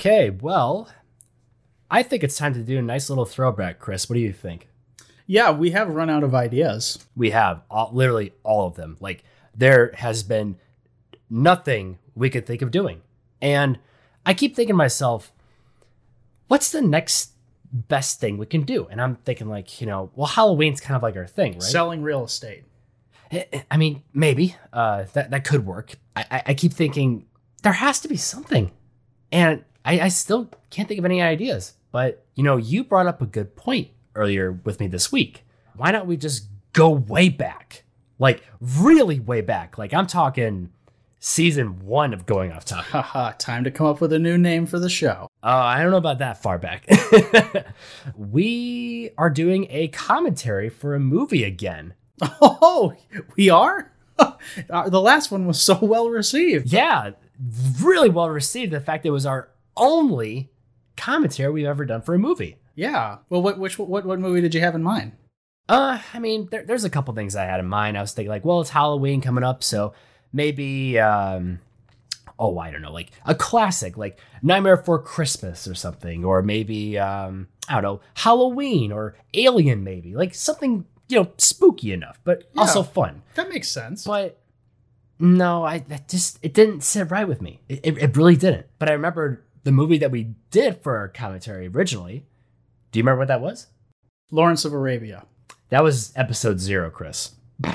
Okay, well, I think it's time to do a nice little throwback, Chris. What do you think? Yeah, we have run out of ideas. We have all, literally all of them. Like, there has been nothing we could think of doing. And I keep thinking to myself, what's the next best thing we can do? And I'm thinking, like, you know, well, Halloween's kind of like our thing, right? Selling real estate. I- mean, maybe uh, that that could work. I, I, I keep thinking there has to be something, and I, I still can't think of any ideas. But you know, you brought up a good point earlier with me this week. Why don't we just go way back, like really way back? Like I'm talking season one of Going Off Topic. Haha, time to come up with a new name for the show. Uh, I don't know about that far back. we are doing a commentary for a movie again. Oh, we are? Uh, the last one was so well received. yeah, really well received. The fact it was our only commentary we've ever done for a movie. Yeah. Well, what which what what movie did you have in mind? Uh, I mean, there, there's a couple things I had in mind. I was thinking like, well, it's Halloween coming up, so maybe, um, oh, I don't know, like a classic, like Nightmare Before Christmas or something, or maybe, um, I don't know, Halloween or Alien, maybe like something you know spooky enough, but Yeah. also fun. That makes sense. But no, I that just it didn't sit right with me. It, it, it really didn't. But I remember the movie that we did for our commentary originally. Do you remember what that was? Lawrence of Arabia. That was episode zero, Chris.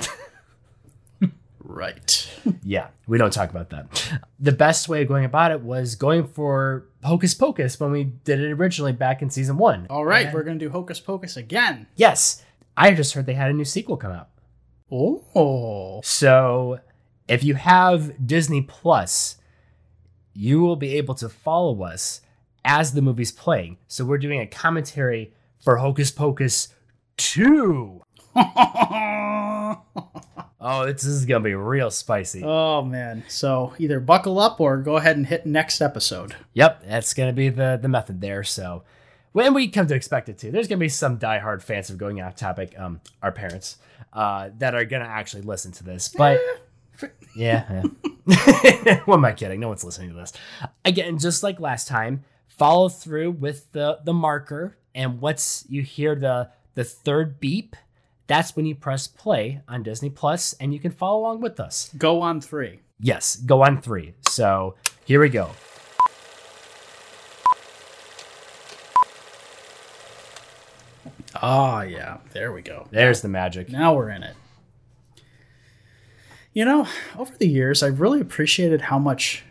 Right. Yeah, we don't talk about that. The best way of going about it was going for Hocus Pocus when we did it originally back in season one. All right, And- we're gonna do Hocus Pocus again. Yes, I just heard they had a new sequel come out. Oh. So if you have Disney Plus, you will be able to follow us as the movie's playing. So we're doing a commentary for Hocus Pocus 2. Oh, this is going to be real spicy. oh man. So either buckle up or go ahead and hit next episode. Yep, that's going to be the, the method there. So when we come to expect it to, there's going to be some diehard fans of going off topic, um, our parents, uh, that are going to actually listen to this. But yeah, yeah. what am I kidding? No one's listening to this. Again, just like last time, follow through with the the marker, and once you hear the the third beep, that's when you press play on Disney Plus, and you can follow along with us. Go on three. Yes, go on three. So here we go. Oh yeah. There we go. There's the magic. Now we're in it. You know, over the years, I've really appreciated how much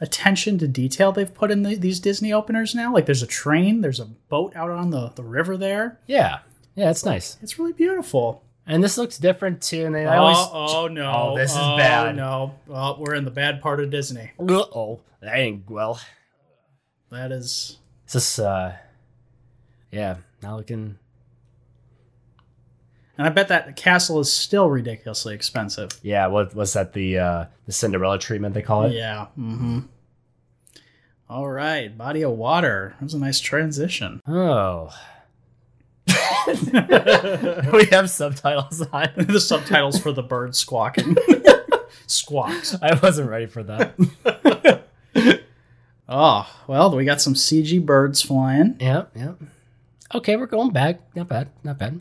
attention to detail they've put in the, these Disney openers now. Like, there's a train, there's a boat out on the, the river there. Yeah, yeah, it's nice. It's really beautiful. And this looks different too. And they I always oh, oh, no. Oh, this is Oh, bad. No. Oh, we're in the bad part of Disney. oh, that ain't well. That is. It's just uh, yeah, not looking. And I bet that castle is still ridiculously expensive. Yeah, what was that? The uh, the Cinderella treatment they call it. Yeah. Mm-hmm. All right. Body of water. That was a nice transition. Oh. we have subtitles on. the subtitles for the bird squawking. Squawks. I wasn't ready for that. Oh, well, we got some CG birds flying. yep, yep. Okay, we're going back. Not bad, not bad.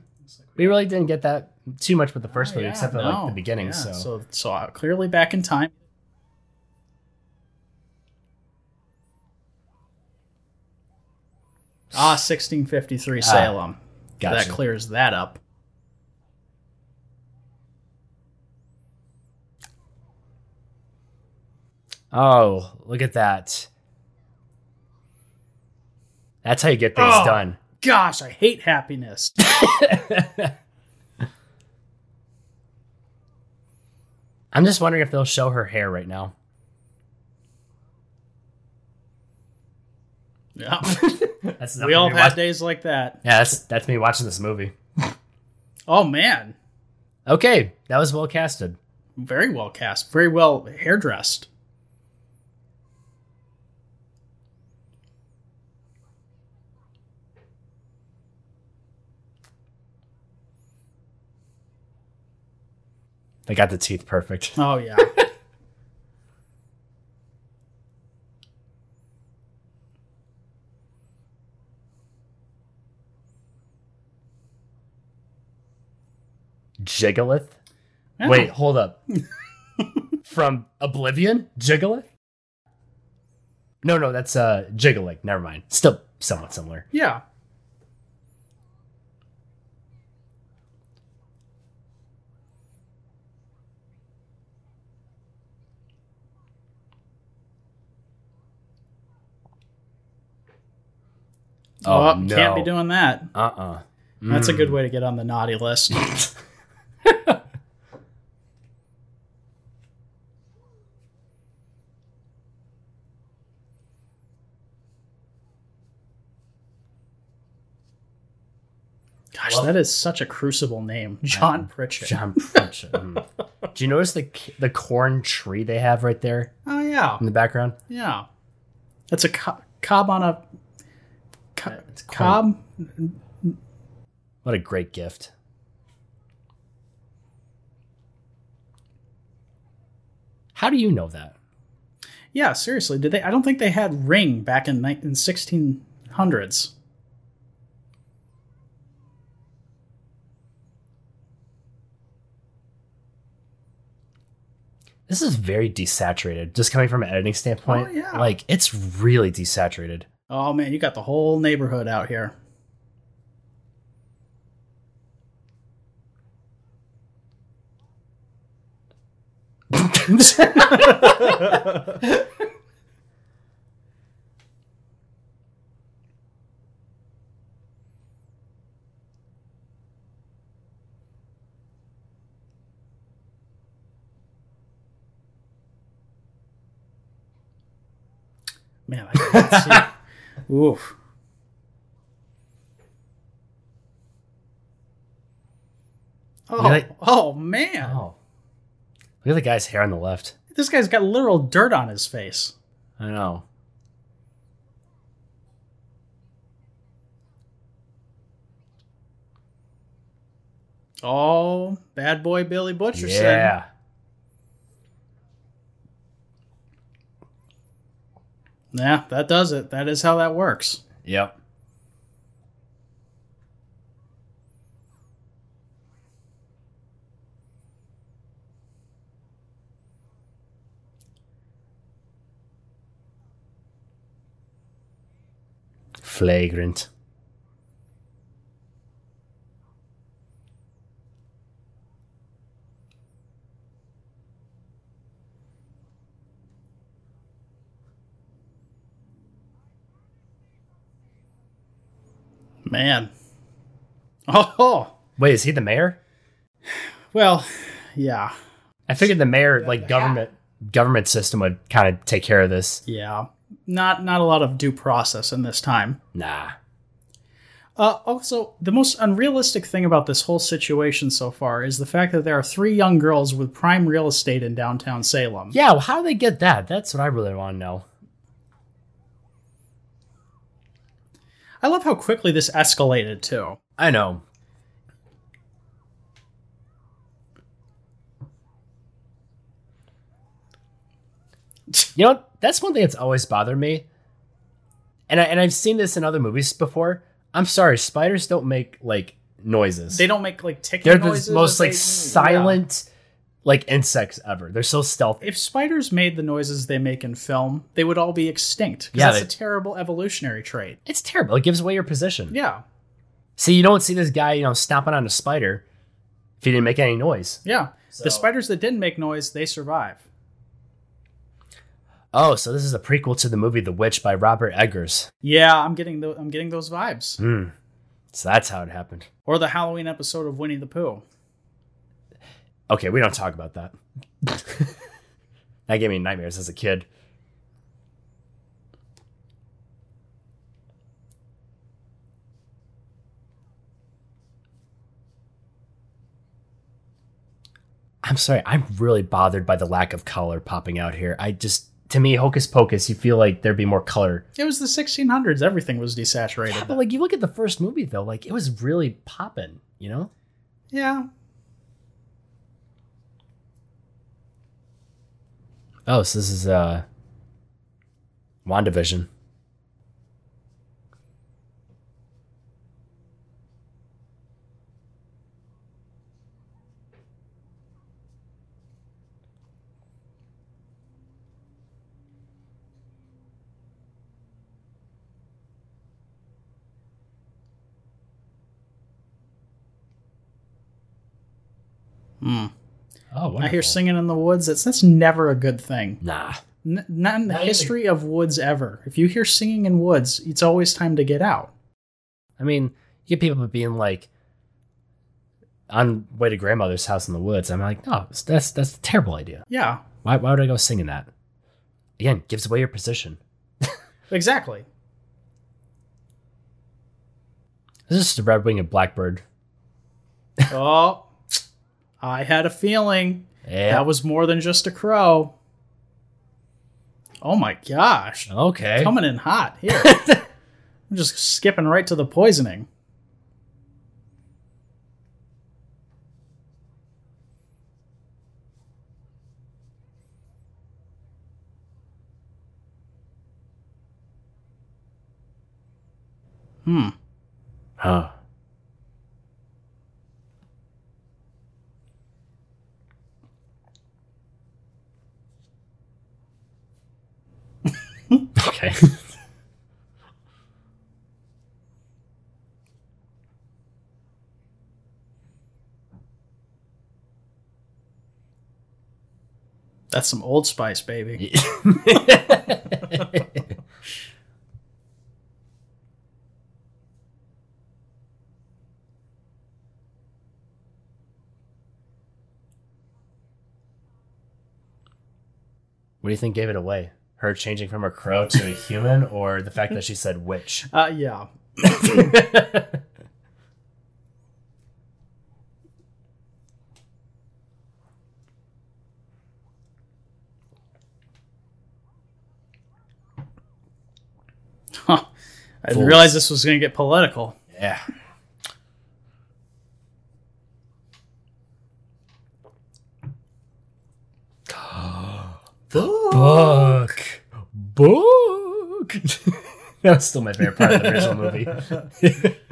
We really didn't get that too much with the first movie, Yeah, except for no. like the beginning. Yeah, so. so, so uh, clearly back in time. Ah, 1653 Salem. gotcha. That clears that up. Oh, look at that. That's how you get things Oh. done. Gosh, I hate happiness. I'm just wondering if they'll show her hair right now. yeah. That's we all have had watch- days like that. Yeah, that's that's me watching this movie. Oh man, Okay, that was well casted. very well cast, very well hairdressed. They got the teeth perfect. Oh yeah. Jigglyth? Wait, hold up. From Oblivion? Jigglyth? No, no, that's uh Jigglyth. Never mind. Still somewhat similar. Yeah. Oh, Oh, can't be no. doing that. Uh uh That's a good way to get on the naughty list. Gosh, Well- that is such a crucible name, John Pritchett. John Pritchett. Mm. Do you notice the the corn tree they have right there Oh yeah, in the background? yeah. That's a co- cob on a co- It's corn. cob. What a great gift. How do you know that? Yeah, seriously, did they? I don't think they had ring back in sixteen hundreds. This is very desaturated. Just coming from an editing standpoint, Oh, yeah. like it's really desaturated. Oh man, you got the whole neighborhood out here. Man, I can't see. Oof. Oh, Really? oh man. Oh, look at the guy's hair on the left. This guy's got literal dirt on his face. I know. Oh, bad boy Billy Butcherson. Yeah. Yeah, that does it. That is how that works. Yep. Flagrant. Man. Oh, Wait, is he the mayor? well, yeah. I figured the mayor, like Yeah. government, government system would kind of take care of this. Yeah. Not not a lot of due process in this time. Nah. Uh, also, the most unrealistic thing about this whole situation so far is the fact that there are three young girls with prime real estate in downtown Salem. Yeah, well, how do they get that? That's what I really want to know. I love how quickly this escalated too. I know. You know, that's one thing that's always bothered me. And I and I've seen this in other movies before. I'm sorry, spiders don't make like noises. They don't make like ticking They're the most like they- silent like insects ever. They're so stealthy. If spiders made the noises they make in film, they would all be extinct. Yeah, that's they- a terrible evolutionary trait. It's terrible. It gives away your position. Yeah, See, you don't see this guy, you know, stomping on a spider if he didn't make any noise. yeah. So- The spiders that didn't make noise, they survive. Oh, so this is a prequel to the movie The Witch by Robert Eggers. Yeah, I'm getting the, I'm getting those vibes. Hmm. So that's how it happened. Or the Halloween episode of Winnie the Pooh. Okay, we don't talk about that. that gave me nightmares as a kid. I'm sorry, I'm really bothered by the lack of color popping out here. I just, to me, Hocus Pocus, you feel like there'd be more color. It was the 1600s. Everything was desaturated. But like, you look at the first movie though, like it was really popping, you know? yeah. Oh, so this is uh WandaVision. Hmm. Oh, wonderful. I hear singing in the woods. That's that's never a good thing. Nah. N- not in the Not history of woods ever. If you hear singing in woods, it's always time to get out. I mean, you get people being like on way to grandmother's house in the woods. I'm like, oh, no, that's that's a terrible idea. Yeah, Why why would I go singing that? Again, gives away your position. exactly. This is just a red winged blackbird. oh, I had a feeling Yeah. that was more than just a crow. Oh my gosh, okay. coming in hot here. I'm just skipping right to the poisoning. Hmm. Huh. okay. That's some Old Spice, baby. what do you think gave it away? Her changing from a crow to a human, or the fact that she said witch? Uh, yeah. Huh. I didn't Fools. realize this was going to get political. yeah. the Book. Book. that was still my favorite part of the original movie.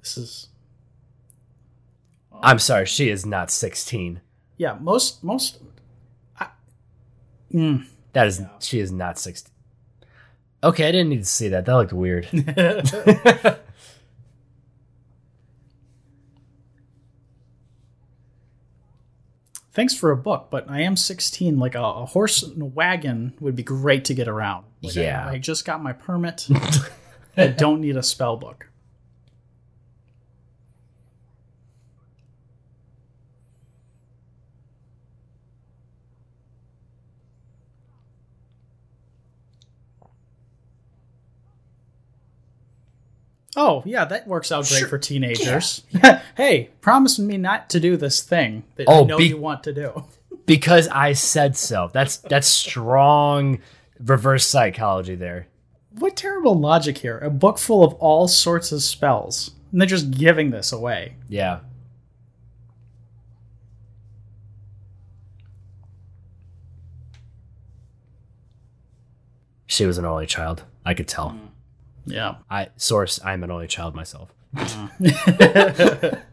This is I'm sorry, she is not 16. yeah. Most most. I, mm. That is, she is not 16. Okay, I didn't need to see that. That looked weird. Thanks for a book, but I am 16. Like a, a horse and a wagon would be great to get around. Like, I- Yeah. I, just got my permit. I don't need a spell book. Oh, yeah, that works out great Sure. for teenagers. hey, promise me not to do this thing that Oh, you know be- you want to do. because I said so. That's that's strong reverse psychology there. What terrible logic here. A book full of all sorts of spells. And they're just giving this away. Yeah. She was an only child. I could tell. Yeah. I source. I'm an only child myself.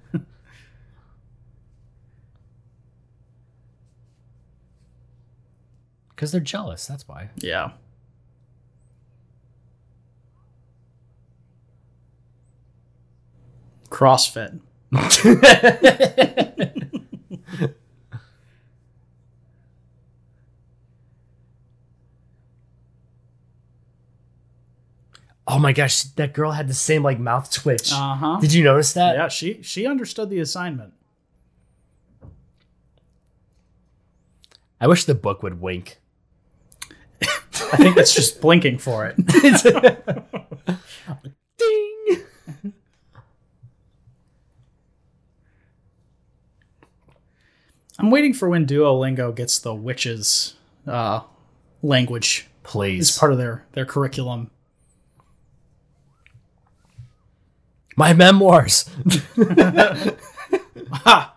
Because they're jealous. That's why. Yeah. CrossFit. oh my gosh, that girl had the same like mouth twitch. Uh huh. Did you notice that? Yeah, she she understood the assignment. I wish the book would wink. I think that's just blinking for it. Ding. I'm waiting for when Duolingo gets the witches uh, language Please. as part of their their curriculum. My memoirs. Ha!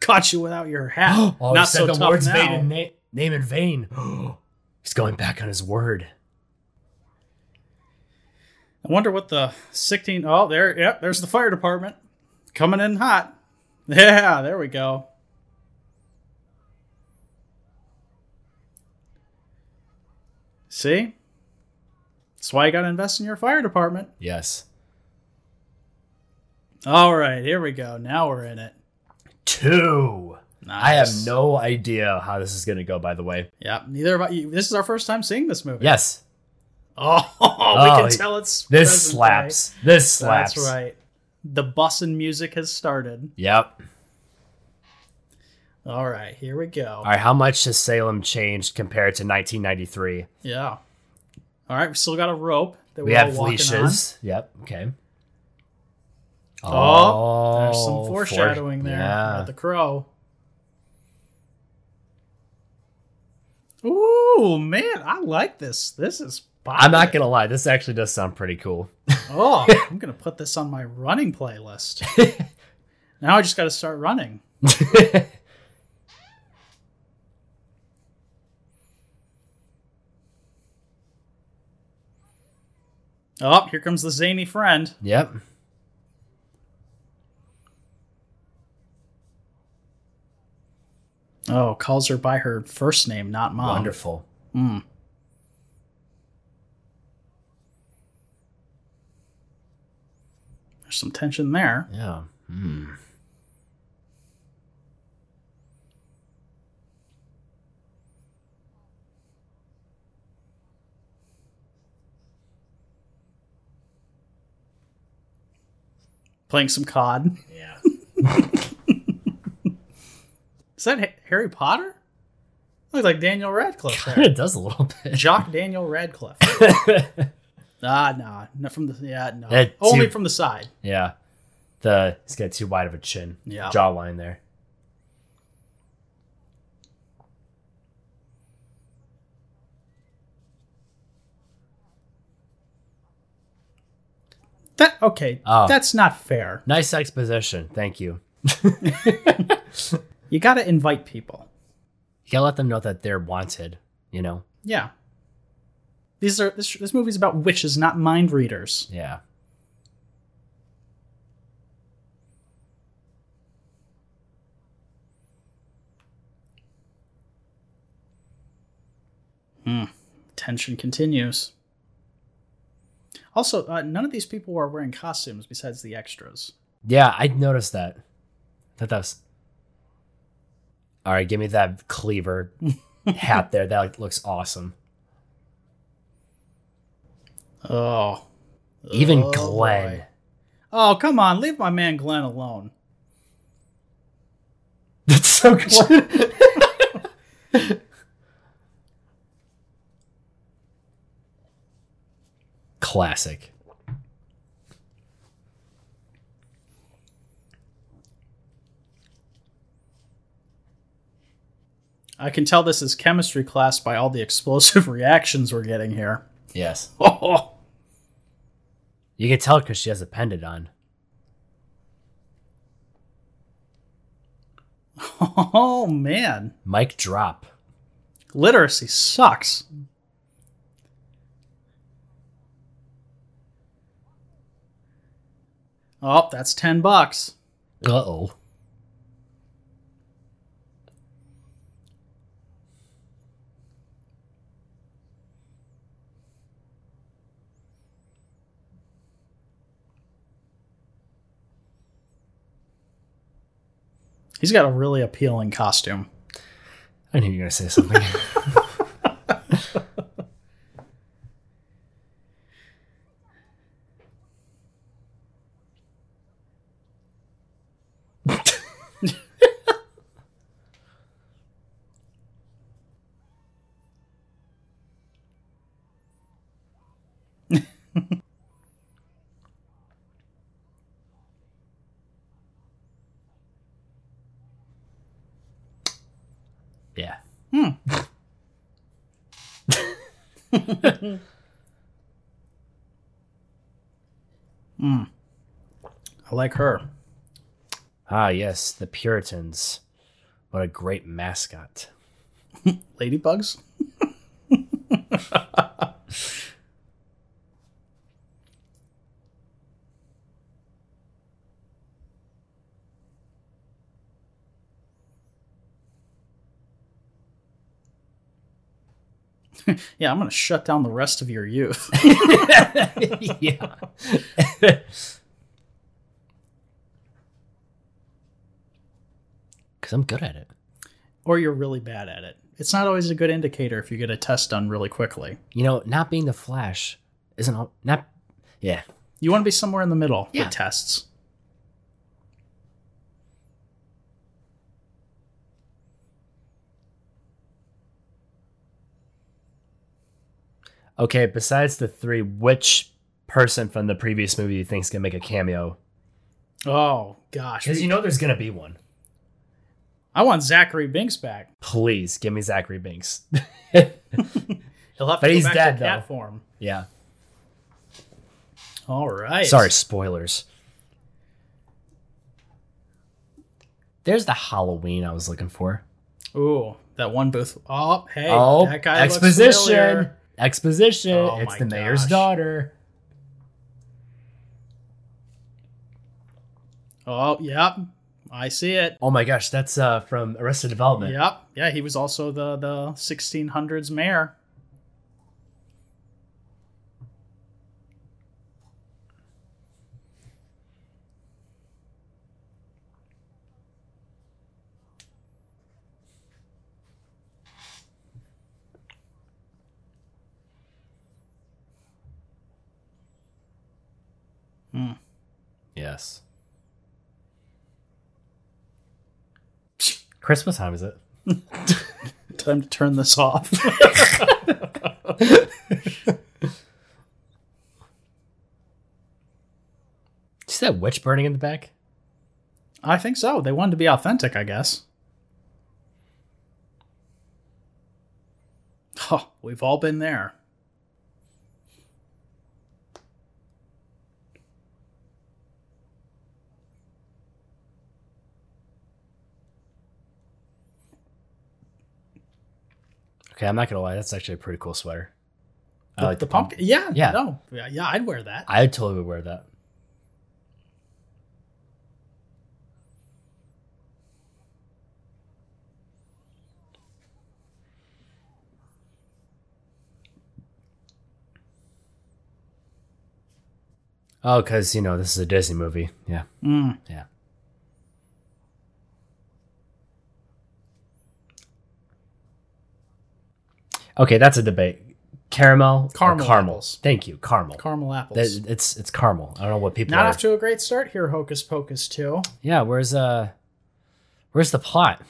Caught you without your hat. Oh, Not said so the tough words now. na- name in vain. He's going back on his word. I wonder what the 16. Oh, there. Yep, there's the fire department coming in hot. Yeah, there we go. See? That's why you got to invest in your fire department. Yes. All right, here we go. Now we're in it. Two. I have no idea how this is going to go, by the way. Yeah, neither of you. This is our first time seeing this movie. Yes, Oh, we Oh, can tell it's this slaps. day. This slaps. That's right. The bussin' music has started. Yep. All right, here we go. All right, how much has Salem changed compared to 1993? Yeah. All right, we still got a rope that We have leashes. Yep. Okay. Oh, on. There's some Oh, foreshadowing for- there Yeah. about the crow. Ooh, man, I like this. This is. I'm not gonna lie. This actually does sound pretty cool. Oh, I'm gonna put this on my running playlist. now I just got to start running. Oh, here comes the zany friend. yep. Oh, calls her by her first name, not mom. Wonderful. Mm. There's some tension there. Yeah. Hmm. Playing some COD. Yeah. Is that Harry Potter? Looks like Daniel Radcliffe there. it does a little bit. Jock Daniel Radcliffe. Ah, nah, not from the yeah, no, only from the side. yeah. The he's got too wide of a chin. Yeah. Jawline there. That okay? Oh. That's not fair. Nice exposition. Thank you. You got to invite people. You gotta let them know that they're wanted. You know. Yeah. These are this this movie's about witches, not mind readers. Yeah. Hmm. Tension continues. Also, uh, none of these people are wearing costumes besides the extras. Yeah, I noticed that. That was. All right, give me that cleaver hat there. That looks awesome. Oh. Even Oh, Glenn. boy. Oh, come on. Leave my man Glenn alone. That's so good. Classic. I can tell this is chemistry class by all the explosive reactions we're getting here. Yes. Oh, You can tell because she has a pendant on. oh man. Mic drop. Literacy sucks. Oh, that's 10 bucks. Uh oh. He's got a really appealing costume. I knew you were gonna say something. yeah. I like her. Ah, yes, the Puritans. What a great mascot. Ladybugs? yeah, I'm going to shut down the rest of your youth. yeah. Because I'm good at it. or you're really bad at it. It's not always a good indicator if you get a test done really quickly. You know, not being the Flash isn't all, not. Yeah. You want to be somewhere in the middle Yeah. with tests. Okay. Besides the three, which person from the previous movie do you think is gonna make a cameo? Oh gosh, Because you know there's gonna be one. I want Thackery Binks back. Please give me Thackery Binks. He'll have to But go he's back dead, to cat though. form. yeah. All right. Sorry, spoilers. There's the Halloween I was looking for. Ooh, that one booth. Oh, hey, oh, that guy exposition. familiar. Exposition. Oh it's my the mayor's daughter. Oh, yep. I see it. Oh my gosh, that's uh, from Arrested Development. Yep. Yeah, he was also the the 1600s mayor. Hmm. Yes. Chris, what time is it? Time to turn this off. See that witch burning in the back? I think so. They wanted to be authentic, I guess. Huh, we've all been there. Okay, I'm not gonna lie, that's actually a pretty cool sweater. I The, like the pumpkin. Yeah, Yeah. No, yeah, yeah, I'd wear that. I totally would wear that. Oh, because you know this is a Disney movie. Yeah, Mm. yeah. Okay, that's a debate. Caramel, Caramel caramel. apples. Thank you, caramel. Caramel apples. That- it's it's caramel. I don't know what people Not are. off to a great start here, Hocus Pocus 2. Yeah, where's uh where's the plot?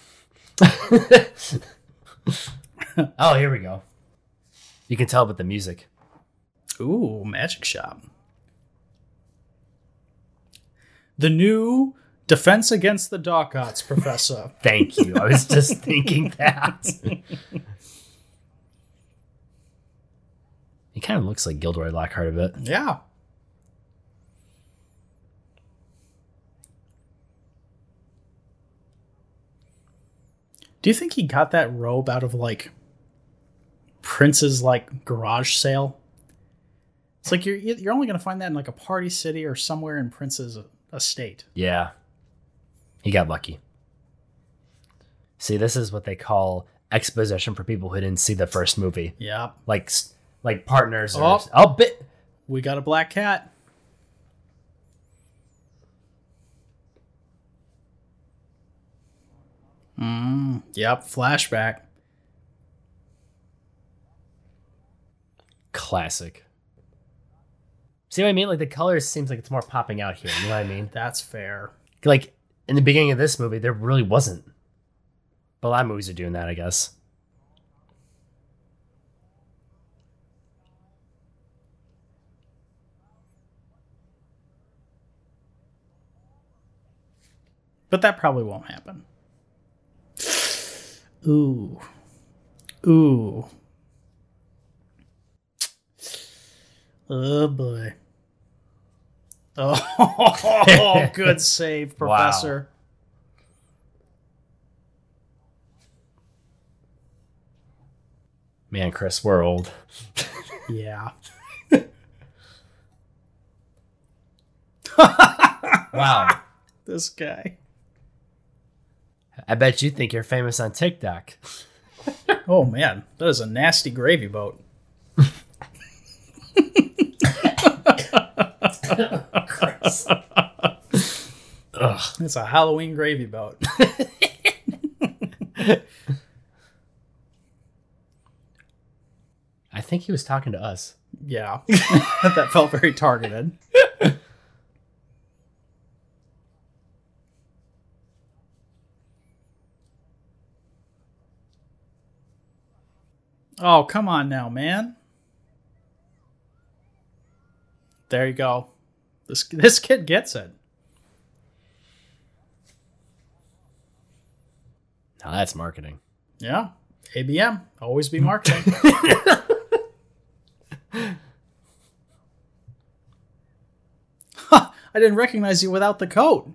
oh, here we go. You can tell with the music. Ooh, Magic Shop. The new Defense Against the Dark Arts, Professor. Thank you. I was just thinking that. he kind of looks like Gilderoy Lockhart a bit. yeah. Do you think he got that robe out of like Prince's like garage sale? It's like you're you're only gonna find that in like a party city or somewhere in Prince's uh, estate. Yeah. He got lucky. See, this is what they call exposition for people who didn't see the first movie. Yeah, Like like partners or Oh. oh bit we got a black cat. Mm, yep, flashback. classic. See what I mean? Like the colors seems like it's more popping out here. You know what I mean? That's fair. Like in the beginning of this movie, there really wasn't. But a lot of movies are doing that, I guess. But that probably won't happen. Ooh. Ooh. Oh boy. Oh, good save, Professor. Wow. Man, Chris, we're old. Yeah. Wow. This guy. I bet you think you're famous on TikTok. Oh man, that is a nasty gravy boat. Ugh. It's a Halloween gravy boat. I think he was talking to us. Yeah. that felt very targeted. Oh, come on now, man. There you go. This this kid gets it. Now that's marketing. Yeah. ABM, always be marketing. I didn't recognize you without the coat.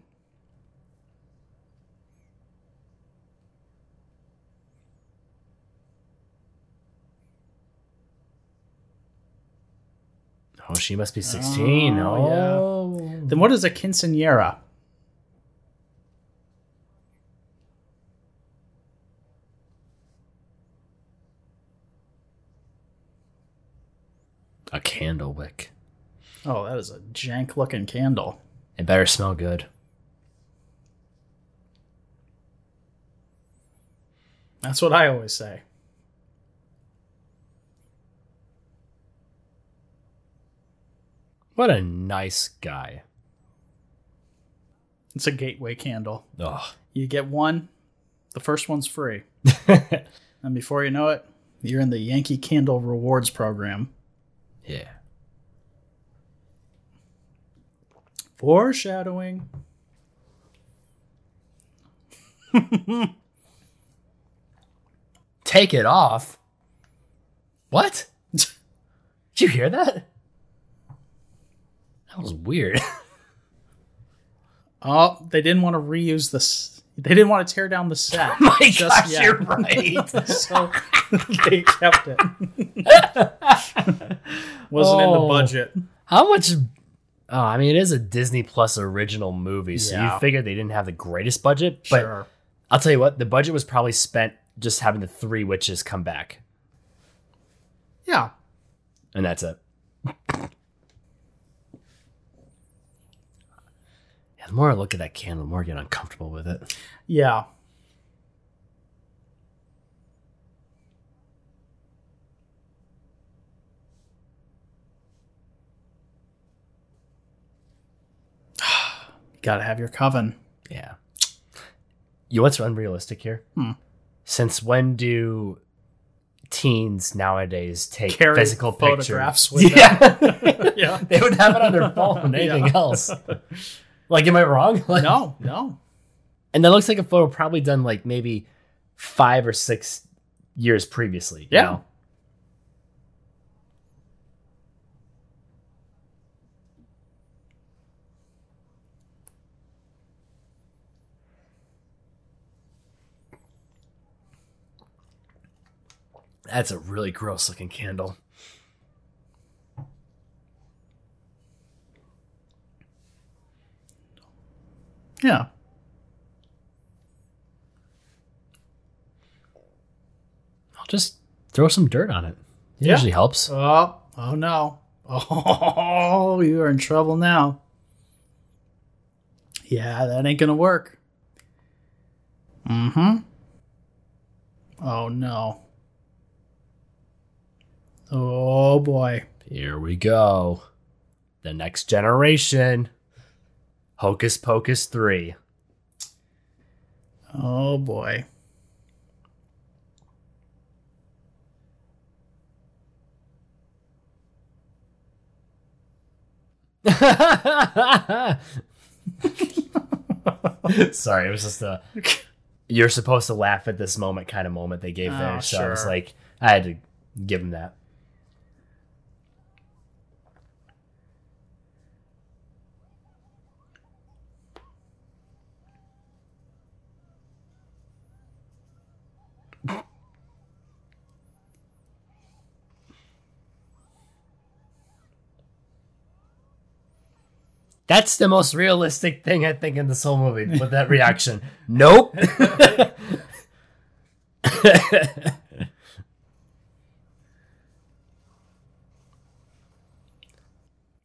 Oh, she must be 16. Oh, yeah. Oh. Then what is a quinceanera? A candle wick. Oh, that is a jank looking candle. It better smell good. That's what I always say. What a nice guy. It's a gateway candle. Oh. You get one, the first one's free. and before you know it, you're in the Yankee Candle Rewards program. yeah. Foreshadowing. Take it off. What? Did you hear that? That was weird. Oh, they didn't want to reuse this. They didn't want to tear down the set. Oh my just gosh, yet. you're right. so they kept it. Wasn't in the Oh. budget. How much? Oh, I mean, it is a Disney Plus original movie, so Yeah. you figure they didn't have the greatest budget. But Sure. I'll tell you what, the budget was probably spent just having the three witches come back, Yeah. and that's it. The more I look at that candle, the more I get uncomfortable with it. Yeah. Gotta have your coven. Yeah. You know what's unrealistic here? Hmm. Since when do teens nowadays take Carry physical photographs pictures? yeah. Yeah. they would have it on their phone. Anything Yeah. else? Like, am I wrong? Like, No, no. And that looks like a photo probably done like maybe five or six years previously. you Yeah. know? That's a really gross looking candle. Yeah. I'll just throw some dirt on it. It Yeah. usually helps. Oh, oh no. Oh, you are in trouble now. Yeah, that ain't gonna work. Mm-hmm. Oh no. Oh boy. Here we go. The next generation. Hocus Pocus 3. Oh boy. Sorry, it was just a you're supposed to laugh at this moment kind of moment they gave there. Oh, so I was like, I had to give him that. That's the most realistic thing I think in this whole movie with that reaction. nope.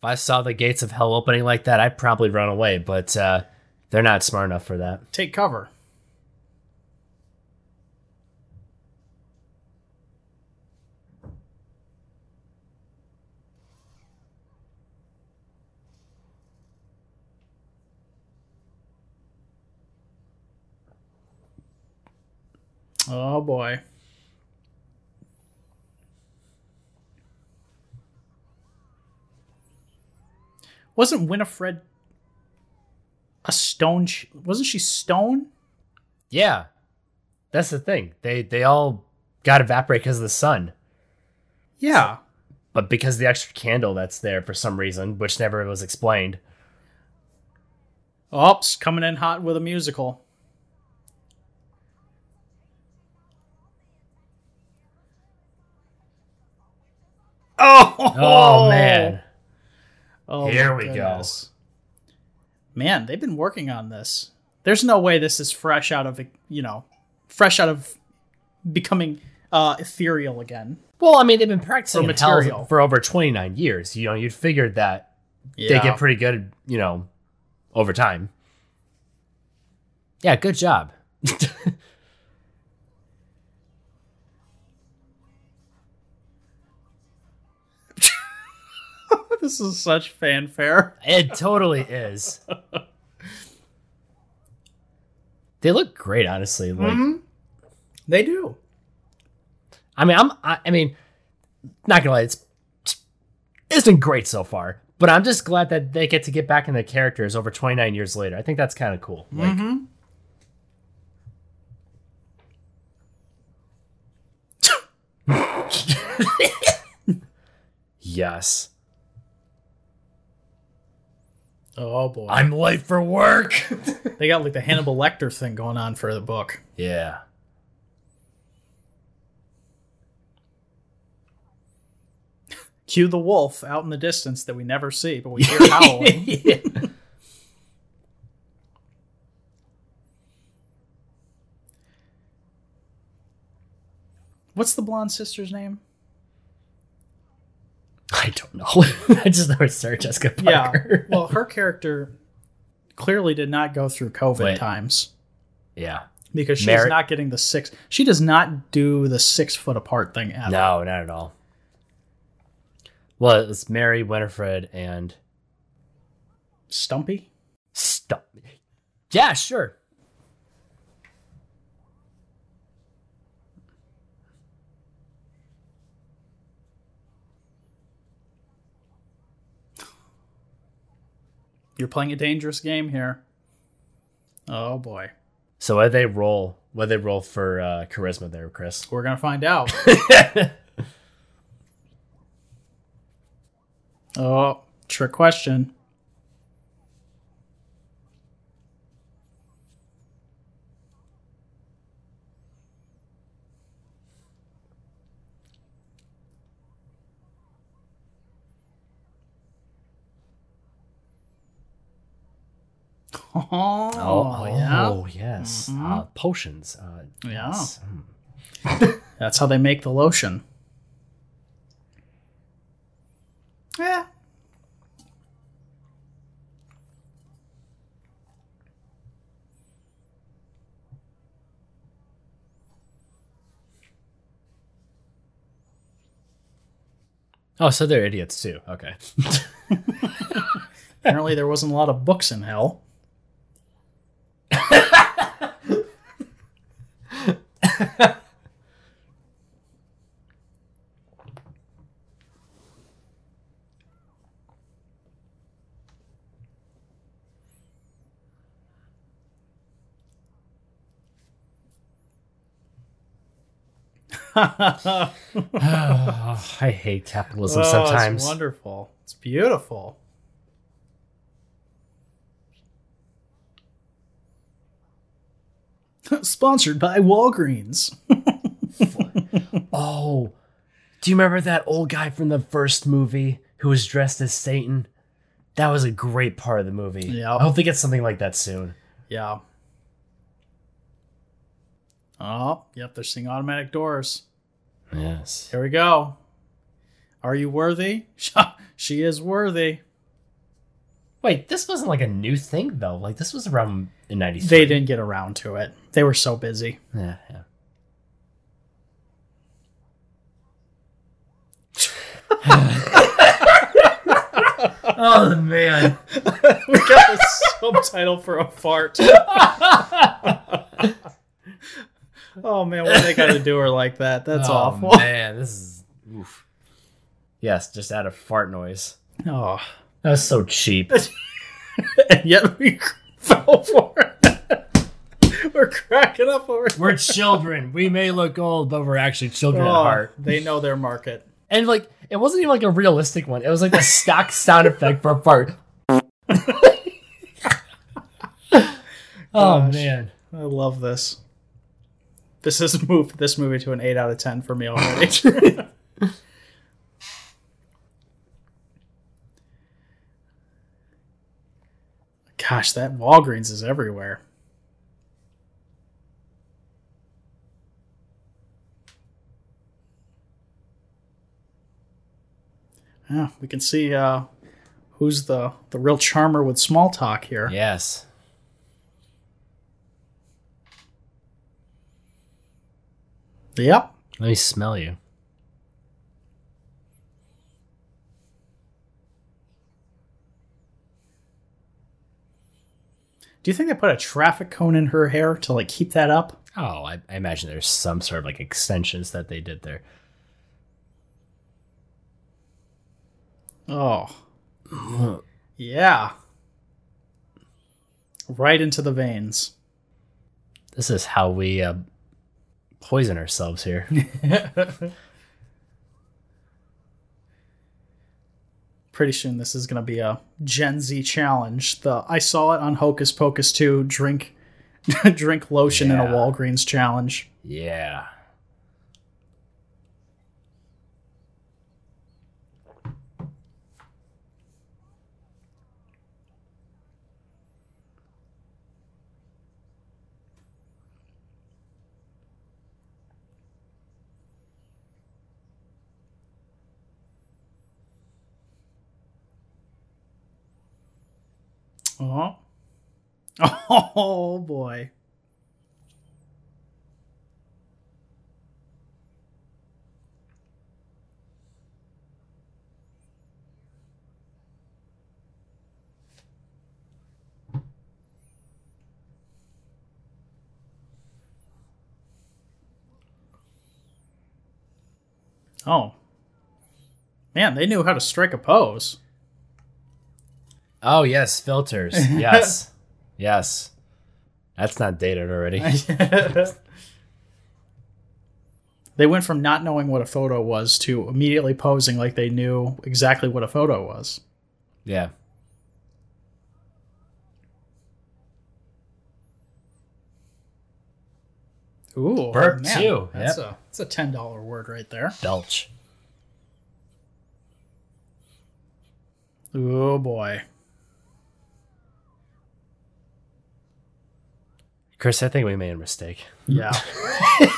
if I saw the gates of hell opening like that, I'd probably run away, but uh, they're not smart enough for that. Take cover. Oh boy. Wasn't Winifred a stone? sh- Wasn't she stone? Yeah, that's the thing. They they all got evaporated because of the sun, Yeah. but because of the extra candle that's there for some reason, which never was explained. Oops, coming in hot with a musical. Oh, Oh man, Oh, Here my we go. Man, they've been working on this. There's no way this is fresh out of you know, fresh out of becoming uh, ethereal again. well, I mean they've been practicing For material. for over twenty nine years. You know, you'd figured that Yeah. they get pretty good, you know, over time. Yeah, good job. this is such fanfare. It totally is. they look great, honestly. Like, mm-hmm. They do. I mean, I'm, I, I mean, not gonna lie, it's, it's been great so far. But I'm just glad that they get to get back in the characters over 29 years later. I think that's kind of cool. Like, mm-hmm. yes, Oh boy. I'm late for work. they got like the Hannibal Lecter thing going on for the book. yeah. Cue the wolf out in the distance that we never see, but we hear howling. yeah. What's the blonde sister's name? I don't know. I just know it's Sarah Jessica Parker. Yeah. Well, her character clearly did not go through COVID Wait. times yeah. because she's Mary- not getting the six. She does not do the six foot apart thing at all. No, not at all. Well, it's Mary, Winifred, and Stumpy. Stop. Yeah, sure. You're playing a dangerous game here. Oh boy. So what they roll? What they roll for uh, charisma there, Chris? We're gonna find out. oh, trick question. Oh, oh, yeah. oh, yes. Uh, potions. Uh, Yeah. yes. Mm. That's how they make the lotion. Yeah. Oh, so they're idiots too. Okay. Apparently, there wasn't a lot of books in hell. I hate capitalism Oh, it's sometimes. wonderful. It's beautiful. Sponsored by Walgreens. Oh, do you remember that old guy from the first movie who was dressed as Satan? That was a great part of the movie. Yeah. I hope they get something like that soon. Yeah. Oh, yep, they're seeing automatic doors. Yes. Here we go. Are you worthy? she is worthy. Wait, this wasn't like a new thing though. Like this was around in '93. They didn't get around to it. They were so busy. Yeah, yeah. oh man. we got a subtitle for a fart. Oh man, what they got to do her like that? That's oh, awful. Man, this is. Oof. Yes, just add a fart noise. Oh, That's so cheap. and yet we fell for it. we're cracking up over. We're children. We may look old, but we're actually children at Oh, heart. they know their market. And like, it wasn't even like a realistic one. It was like the stock sound effect for a fart. oh man. I love this. This has moved this movie to an eight out of ten for me already. Gosh, that Walgreens is everywhere. Yeah, we can see uh, who's the the real charmer with small talk here. Yes. Yep. Let me smell you. Do you think they put a traffic cone in her hair to like keep that up? Oh, I, I imagine there's some sort of like extensions that they did there. Oh. Yeah. Right into the veins. This is how we uh, poison ourselves here. Pretty soon this is going to be a Gen Z challenge. The I saw it on Hocus Pocus 2 drink drink lotion in a Walgreens challenge. yeah. Oh. Oh boy. Oh. Man, they knew how to strike a pose. Oh yes, filters. Yes, yes. That's not dated already. they went from not knowing what a photo was to immediately posing like they knew exactly what a photo was. Yeah. Ooh, oh, Burp, man, too. That's Yep. a that's a ten dollar word right there. Belch. Oh boy. Chris, I think we made a mistake. Yeah.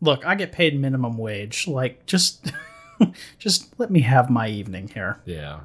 Look, I get paid minimum wage. Like just just let me have my evening here. Yeah.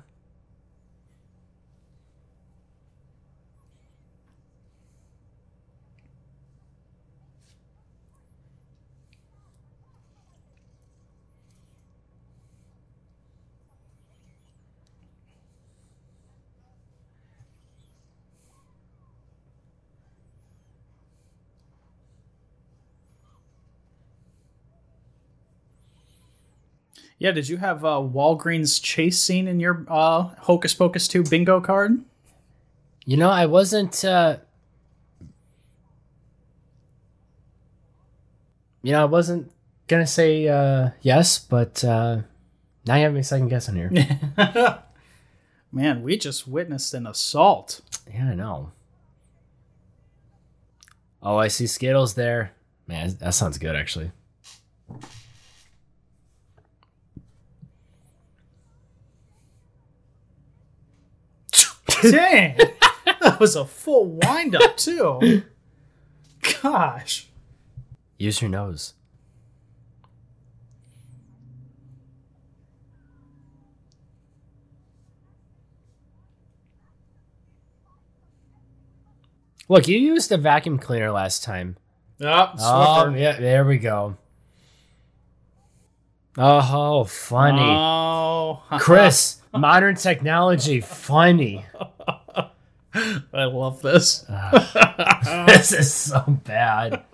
Yeah, did you have a Walgreens chase scene in your uh, Hocus Pocus 2 bingo card? You know, I wasn't. uh You know, I wasn't gonna say uh yes, but uh now you have me second guessing here. Man, we just witnessed an assault. yeah, I know. Oh, I see Skittles there. Man, that sounds good actually. Dang. that was a full wind up, too. Gosh. Use your nose. Look, you used a vacuum cleaner last time. Oh, Oh, yeah, there we go. Oh, funny. Oh, Chris, modern technology, funny. I love this. this is so bad.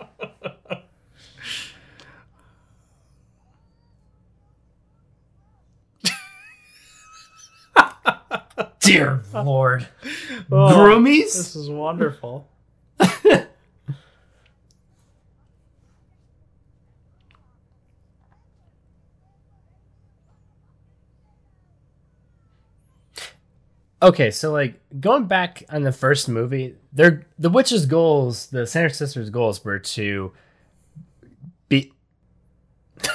Dear Lord. Oh, Groomies? This is wonderful. Okay, so like going back on the first movie, their the witch's goals, the Sanders sisters' goals were to be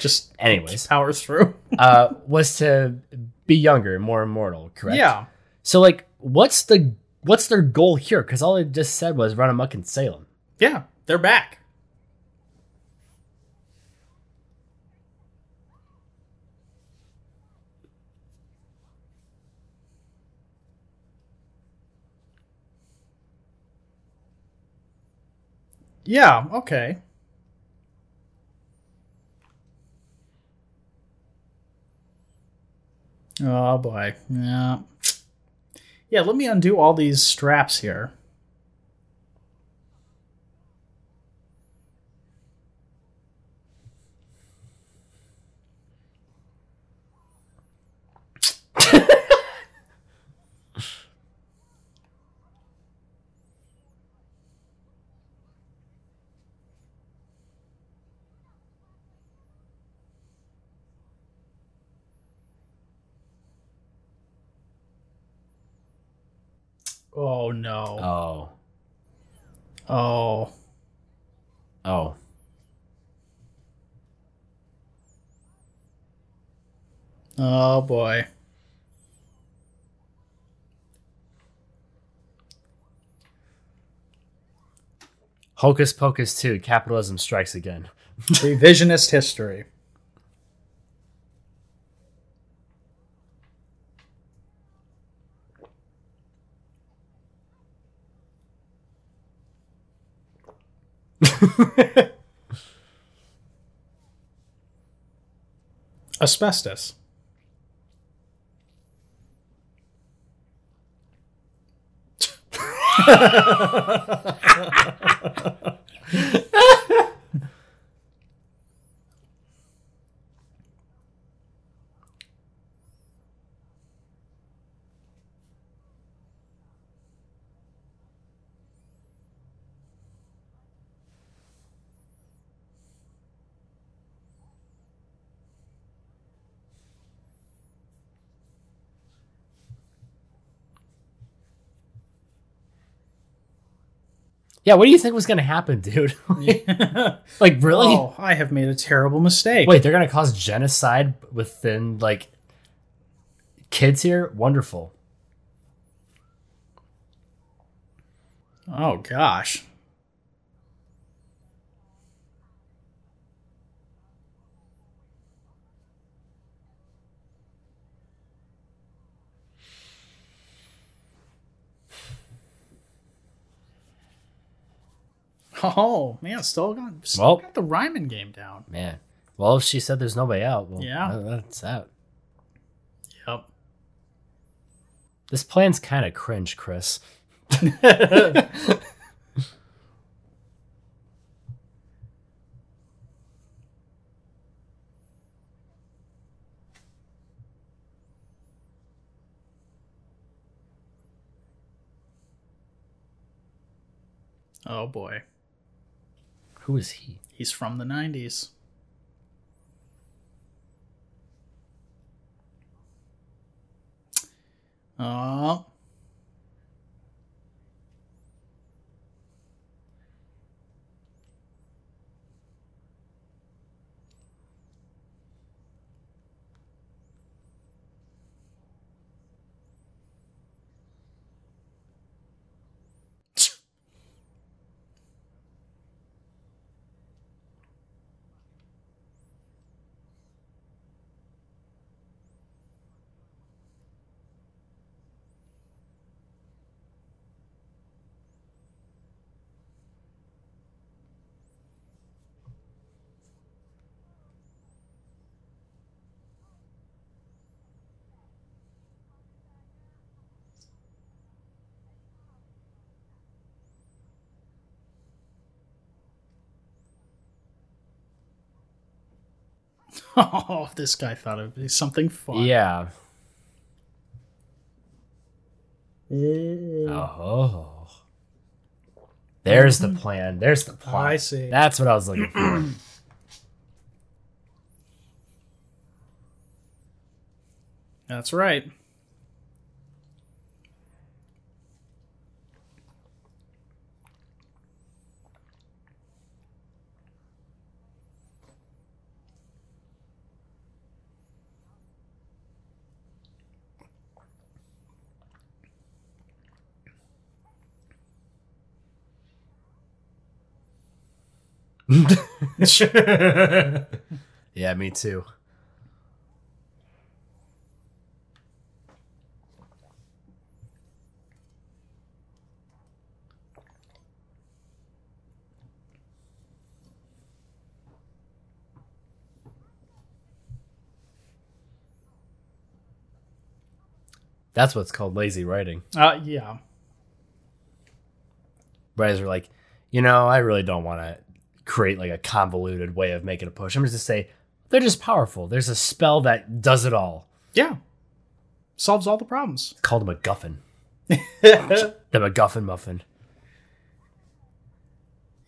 Just anyways, power through. uh was to be younger, more immortal, correct? Yeah. So like what's the what's their goal here? Because all it just said was run amuck in Salem. Yeah. They're back. Yeah, okay. Oh boy. Yeah. Yeah, let me undo all these straps here. Oh no. Oh. Oh. Oh. Oh boy. Hocus Pocus 2, capitalism strikes again. Revisionist history. Asbestos. Yeah, what do you think was going to happen, dude? like, really? Oh, I have made a terrible mistake. Wait, they're going to cause genocide within, like, kids here? Wonderful. Oh gosh. Oh man, still got still Well- got the Ryman game down. Man. Well, if she said there's no way out, well, Yeah. that's that. Yep. This plan's kind of cringe, Chris. Oh boy, Who is he? he's from the '90s. Oh. Uh, Oh, this guy thought it would be something fun. Yeah. Oh, Oh. There's the plan. There's the plot. I see. That's what I was looking for. That's right. yeah, me too. That's what's called lazy writing. Uh, yeah. Writers are like, you know, I really don't want to create like a convoluted way of making a push. I'm just gonna say they're just powerful. There's a spell that does it all. Yeah. Solves all the problems. It's called a MacGuffin. the MacGuffin muffin.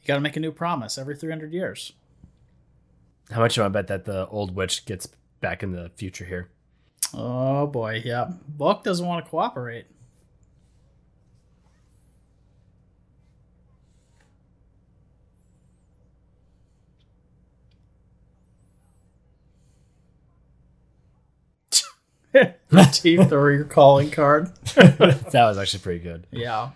You got to make a new promise every 300 years. How much do I bet that the old witch gets back in the future here? Oh boy, yeah. Buck doesn't want to cooperate. Teeth or your calling card. that was actually pretty good. Yeah.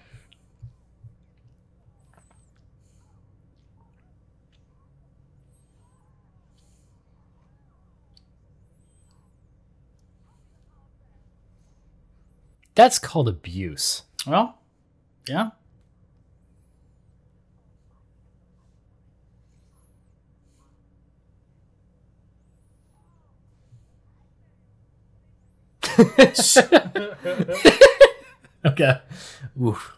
That's called abuse. Well, yeah. Okay. Oof.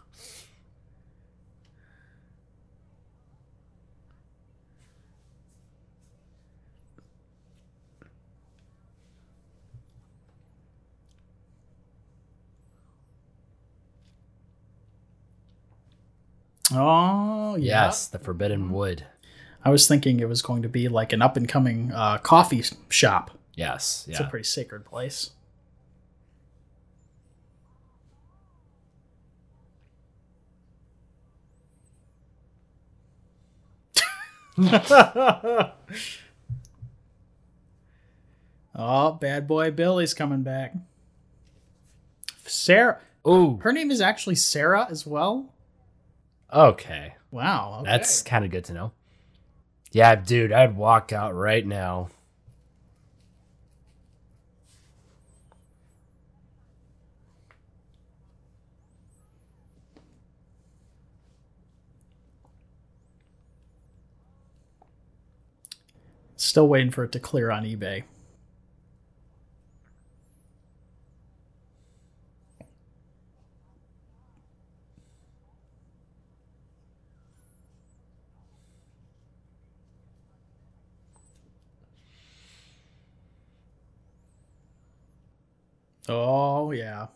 Oh, yeah. Yes, the forbidden wood. I was thinking it was going to be like an up and coming uh, coffee shop. Yes. It's a pretty sacred place. oh, bad boy Billy's coming back. Sarah. Ooh. Her name is actually Sarah as well. Okay. Wow. okay. That's kind of good to know. Yeah, dude, I'd walk out right now. Still waiting for it to clear on eBay. Oh yeah.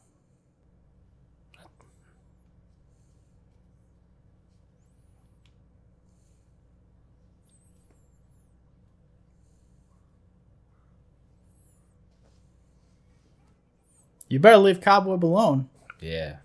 You better leave Cobweb alone. Yeah.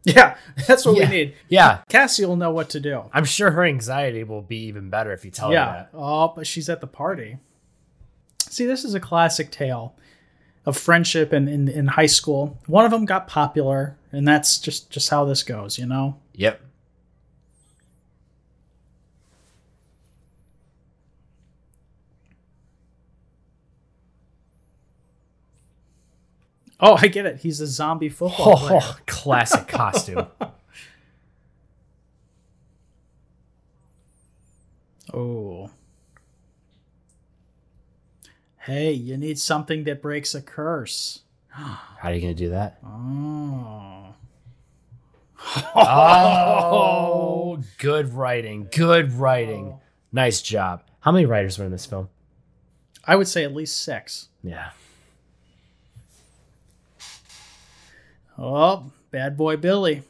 Yeah, that's what Yeah. we need. Yeah, Cassie will know what to do. I'm sure her anxiety will be even better if you tell her yeah. that. Oh, but she's at the party. See, this is a classic tale of friendship in, in, in high school. One of them got popular, and that's just just how this goes, you know. Yep. Oh, I get it. He's a zombie football oh, player. Oh, classic costume. Oh. Hey, you need something that breaks a curse. How are you gonna do that? Oh. Oh, good writing. Good writing. Oh. Nice job. How many writers were in this film? I would say at least six. Yeah. Oh, bad boy Billy.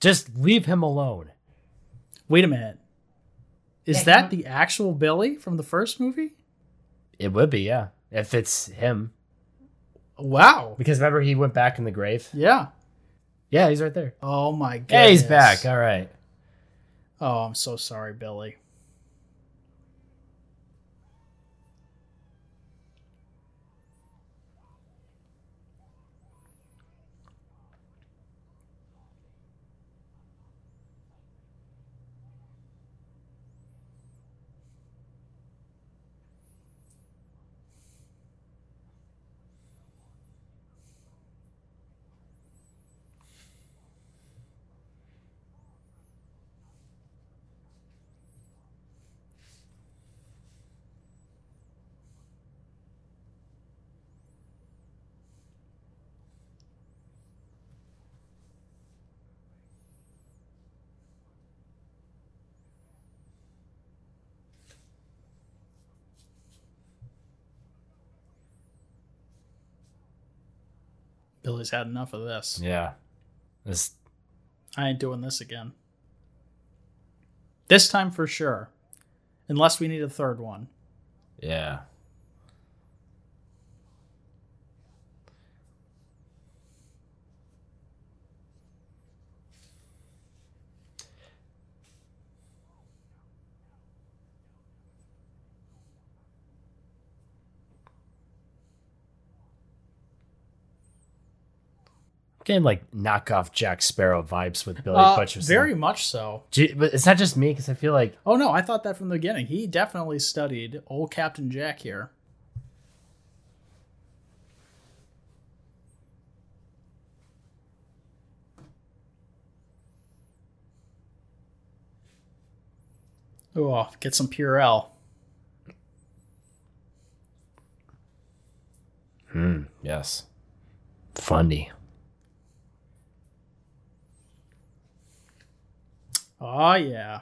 Just leave him alone. Wait a minute. Is Yeah, that he- the actual Billy from the first movie? It would be, yeah. If it's him. Wow. Because remember he went back in the grave? Yeah. Yeah, he's right there. Oh my god. Yeah, he's back. All right. Oh, I'm so sorry, Billy. Billy's had enough of this. Yeah. This I ain't doing this again. This time for sure. Unless we need a third one. yeah. Getting like knockoff Jack Sparrow vibes with Billy Uh, Butcherson. very much so. You- but it's not just me because I feel like Oh no, I thought that from the beginning. He definitely studied old Captain Jack here. Oh, get some Purell. Hmm. Yes. Funny. Oh yeah.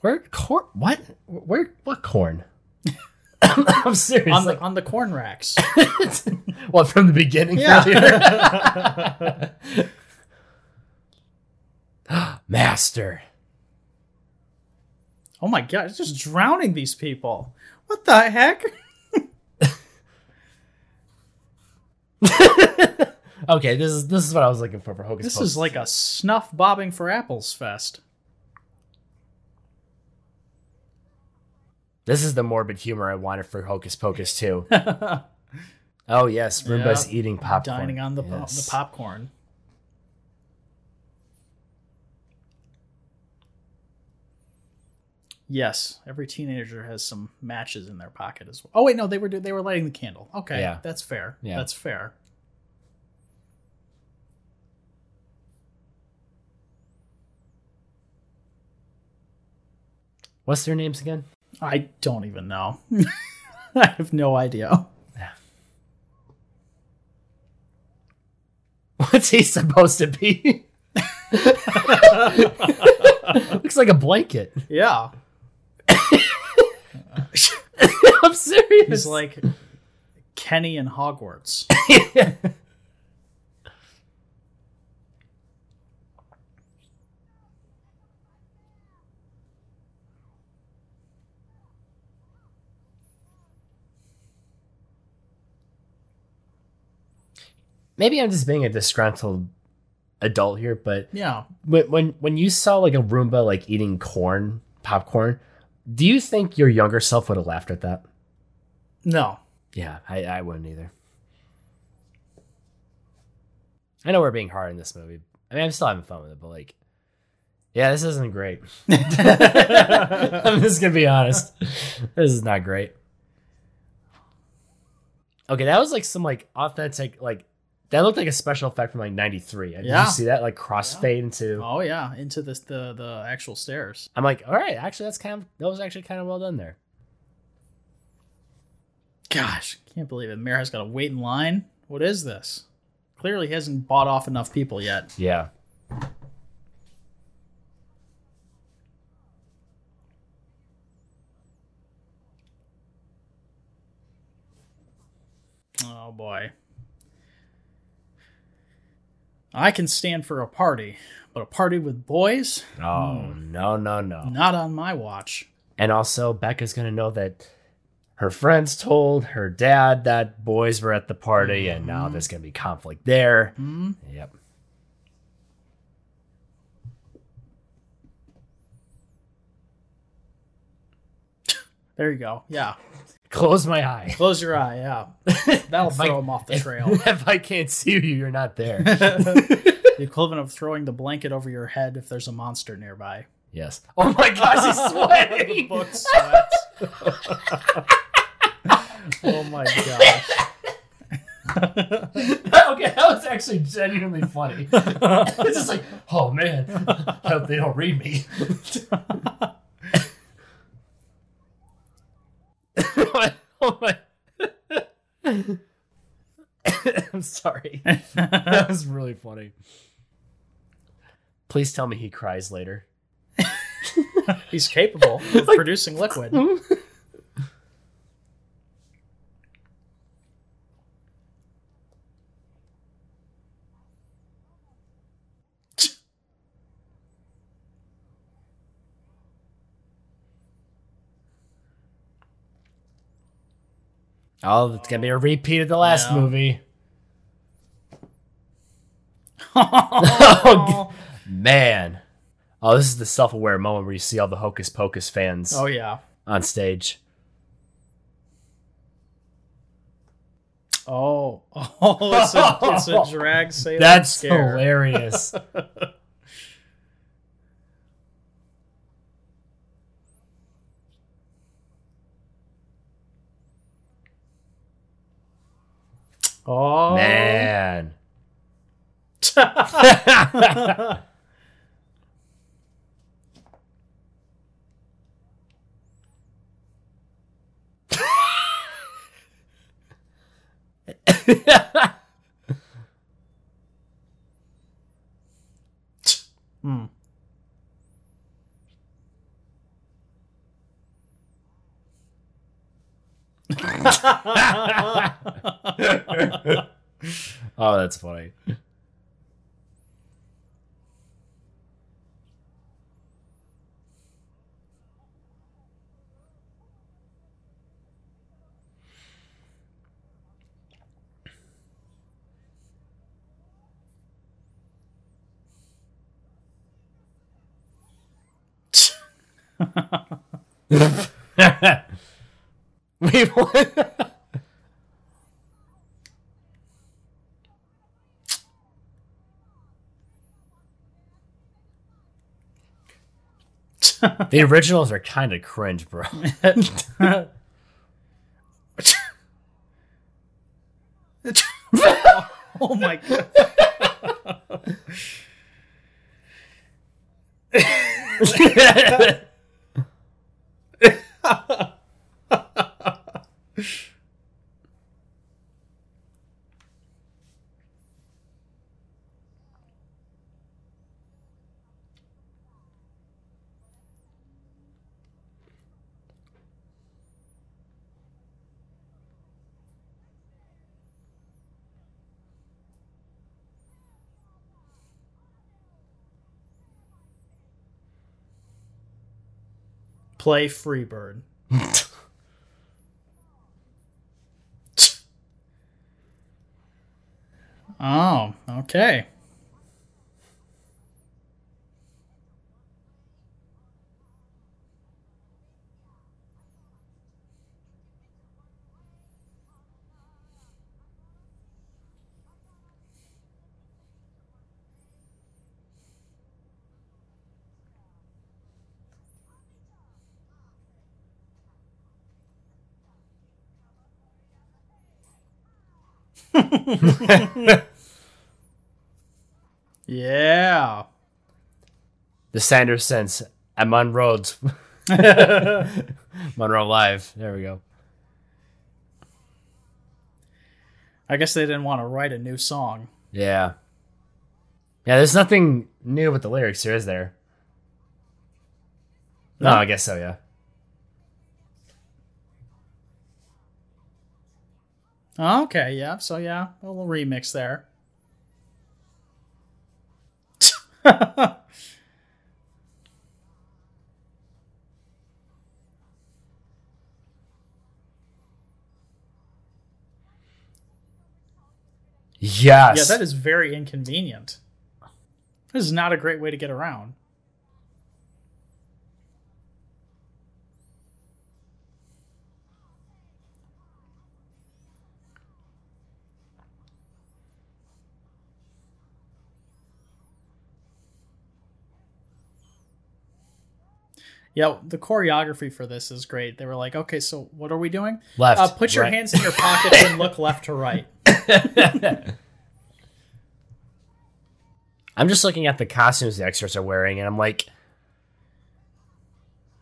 Where corn? What? Where? What corn? I'm serious. On the on the corn racks. well, from the beginning. Yeah. Master. Oh my god, it's just drowning these people. What the heck? Okay, this is this is what I was looking for for Hocus Pocus. This Pocus. is like a snuff bobbing for apples fest. This is the morbid humor I wanted for Hocus Pocus too. oh yes, Roomba's Yeah. eating popcorn. Dining on the, Yes. the popcorn. Yes, every teenager has some matches in their pocket as well. Oh wait, no, they were they were lighting the candle. Okay, Yeah. that's fair. Yeah. That's fair. What's their names again? I don't even know. I have no idea. What's he supposed to be? Looks like a blanket. Yeah, I'm serious. He's like Kenny in Hogwarts. Maybe I'm just being a disgruntled adult here, but yeah, when when when you saw like a Roomba like eating corn popcorn, do you think your younger self would have laughed at that? No. Yeah, I, I wouldn't either. I know we're being hard in this movie. I mean, I'm still having fun with it, but like, yeah, this isn't great. I'm just gonna be honest. This is not great. Okay, that was like some like authentic like that looked like a special effect from like '93. Did Yeah. you see that like crossfade into? Oh yeah, into this the the actual stairs. I'm like, all right, actually, that's kind of that was actually kind of well done there. Gosh, can't believe it. Mayor has got to wait in line. What is this? Clearly, he hasn't bought off enough people yet. Yeah. Oh boy. I can stand for a party, but a party with boys? Oh no no no. Not on my watch. And also, Becca's gonna know that her friends told her dad that boys were at the party, and now there's gonna be conflict there. Hmm? Yep. There you go. Yeah. Close my eye. Close your eye. Yeah. That'll If I- throw him off the if- trail. If I can't see you, you're not there. the equivalent of throwing the blanket over your head if there's a monster nearby. yes. Oh my gosh, he's sweating. Book sweats. oh my gosh. okay, that was actually genuinely funny. it's just like, oh man, I hope they don't read me. Oh my. I'm sorry. That was really funny. Please tell me he cries later. He's capable of producing liquid. Oh, it's gonna be a repeat of the last Yeah. movie. oh, Man. Oh, this is the self-aware moment where you see all the Hocus Pocus fans oh yeah. on stage. Oh, oh, it's a, it's a drag sailor That's scare. hilarious. Oh Man. Hmm. oh, that's funny. Wait, what? The originals are kind of cringe, bro. oh my god. Play Freebird. Oh, okay. Yeah. The Sandersons at Monroe's Monroe Live. There we go. I guess they didn't want to write a new song. Yeah. Yeah, there's nothing new with the lyrics here, is there? No, No. I guess so, yeah. Okay, yeah. So yeah, a little remix there. Yes. Yeah, that is very inconvenient. This is not a great way to get around. Yeah, the choreography for this is great. They were like, okay, so what are we doing? left. Uh, put your right. hands in your pockets and look left to right. I'm just looking at the costumes the extras are wearing, and I'm like,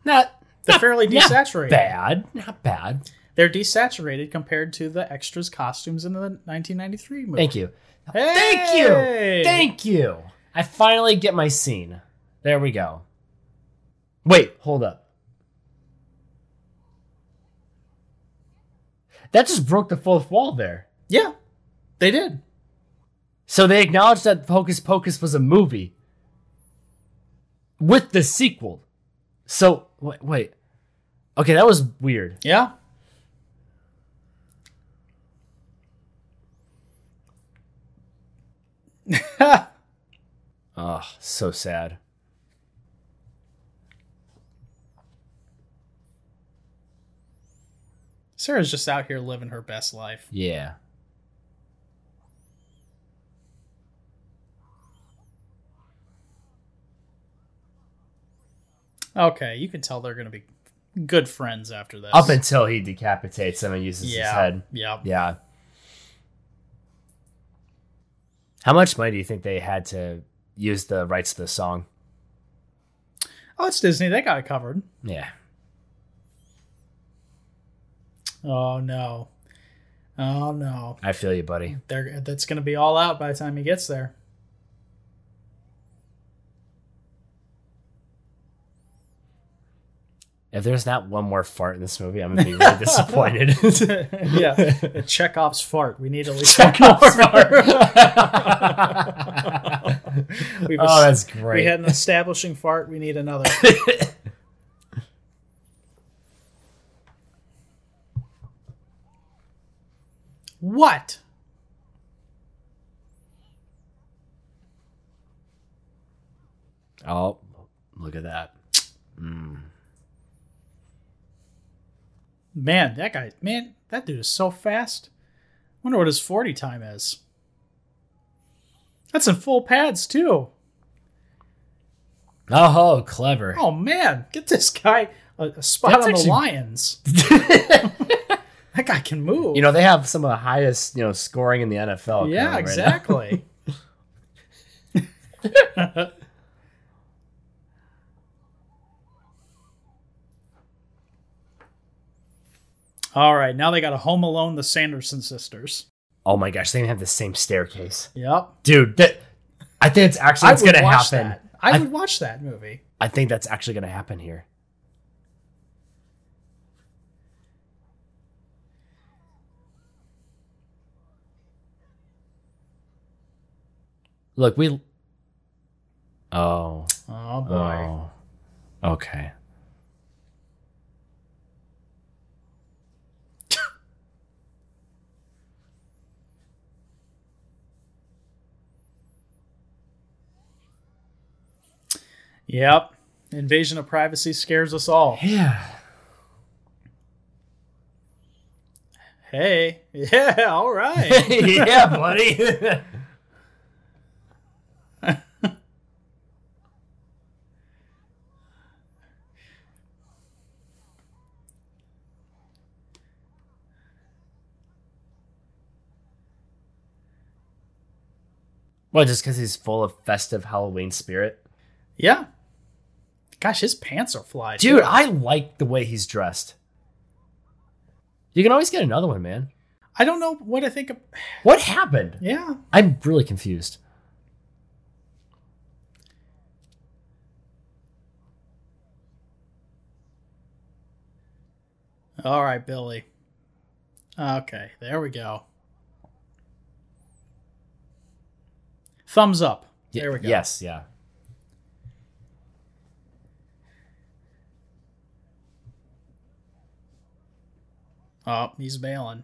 not They're fairly not desaturated. bad, not bad. They're desaturated compared to the extras costumes in the 1993 movie. Thank you, thank you, thank you. I finally get my scene. There we go. Wait, hold up. That just broke the fourth wall there. Yeah, they did. So they acknowledged that Hocus Pocus was a movie with the sequel. So wait, wait. Okay, that was weird. Yeah. Oh, so sad. Sarah's just out here living her best life. Yeah. Okay, you can tell they're going to be good friends after this. Up until he decapitates him and uses his head. yeah. Yeah. How much money do you think they had to use the rights to the song? Oh, it's Disney. They got it covered. Yeah. Oh no. Oh no. I feel you, buddy. They're, that's going to be all out by the time he gets there. If there's not one more fart in this movie, I'm gonna be really disappointed. yeah, Chekhov's fart. We need at least Chekhov's more. fart. Oh, that's we had an establishing fart. We need another. What? oh, look at that. Mm. Man, that guy. Man, that dude is so fast. Wonder what his forty time is. That's in full pads too. Oh, clever. Oh man, get this guy a, a spot That's on actually- the Lions. that guy can move. You know, they have some of the highest, you know, scoring in the NFL. yeah, right exactly. All right, now they got a Home Alone, the Sanderson sisters. oh my gosh, they even have the same staircase. Yep, Dude, that I think it's actually it's gonna happen. that. I I- would watch that movie. I think that's actually gonna happen here. Look, we. Oh. Oh boy. Oh. Okay. Yep. Invasion of privacy scares us all. Yeah. Hey. Yeah, all right. yeah, buddy. Well, just because he's full of festive Halloween spirit. yeah. Gosh, his pants are fly. Dude, too. I like the way he's dressed. You can always get another one, man. I don't know what I think of. What happened? Yeah. I'm really confused. All right, Billy. Okay, there we go. Thumbs up. There we go. Yes, yeah. Oh, he's bailing.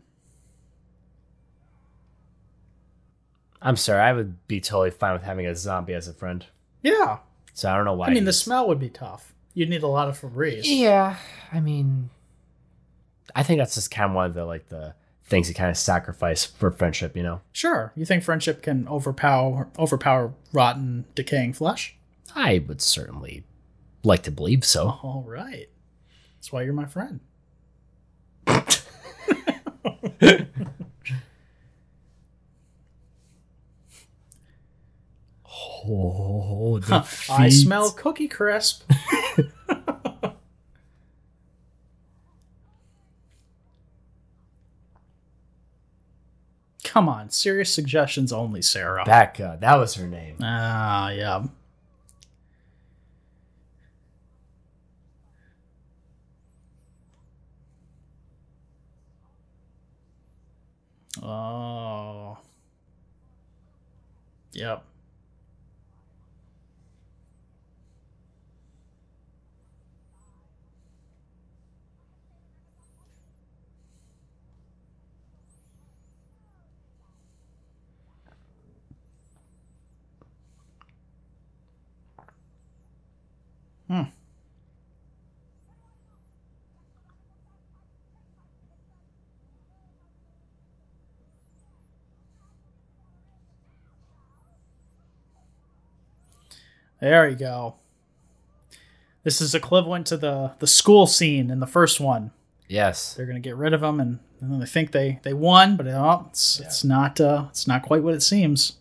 I'm sorry. I would be totally fine with having a zombie as a friend. Yeah. So I don't know why. I mean, the smell would be tough. You'd need a lot of Febreze. Yeah, I mean, I think that's just kind of one of the like the things you kind of sacrifice for friendship. You know, Sure. You think friendship can overpower overpower rotten, decaying flesh? I would certainly like to believe so. All right. That's why you're my friend. Oh, I smell cookie crisp. Come on, serious suggestions only, Sarah. Becca. That was her name. Ah, yeah. Oh. Yep. Hmm. There you go. This is equivalent to the the school scene in the first one. Yes. They're gonna get rid of them, and, and then they think they they won, but oh, it's it's not uh, it's not quite what it seems.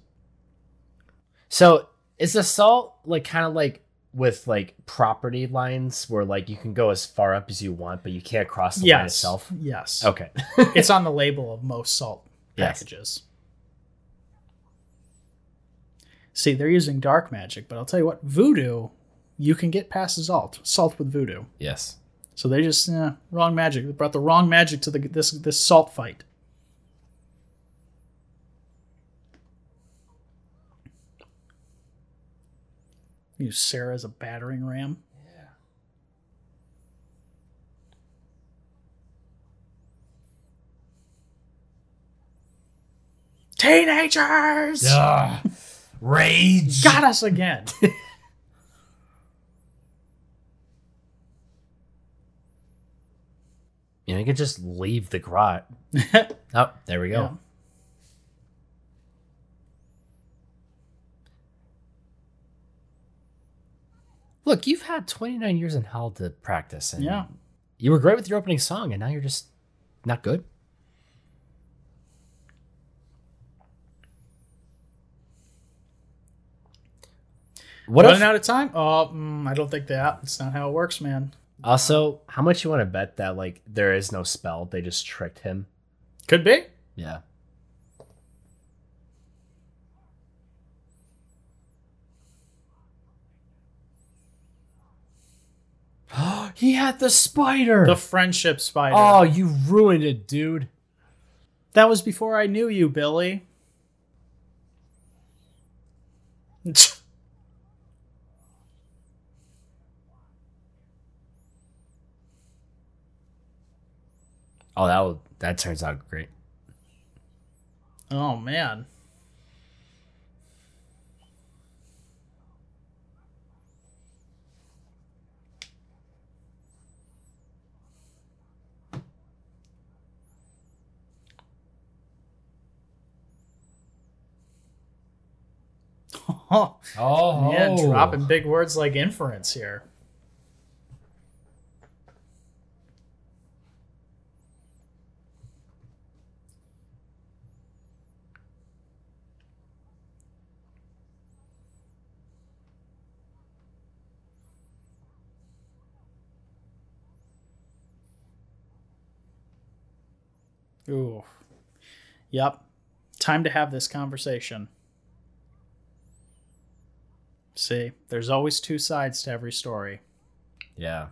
So is assault like kind of like with like property lines where like you can go as far up as you want, but you can't cross the line itself? yes. Okay. it's on the label of most salt Yes. packages. See, they're using dark magic, but I'll tell you what, voodoo, you can get past salt, salt with voodoo. yes. So they just eh, wrong magic. They brought the wrong magic to the this this salt fight. Use Sarah as a battering ram. Yeah. Teenagers Ugh. Rage. got us again. You know, you could just leave the grot. Oh, there we go. Yeah. Look, you've had 29 years in hell to practice, and Yeah. you were great with your opening song, and now you're just not good. What Running if, out of time? Oh, mm, I don't think that. That's not how it works, man. also, how much you want to bet that like there is no spell? They just tricked him. Could be. Yeah. he had the spider. The friendship spider. oh, you ruined it, dude. That was before I knew you, Billy. Oh, that will, that turns out great. oh man. Oh, Oh, man, dropping big words like inference here. Ooh. Yep. Time to have this conversation. See, there's always two sides to every story. Yeah.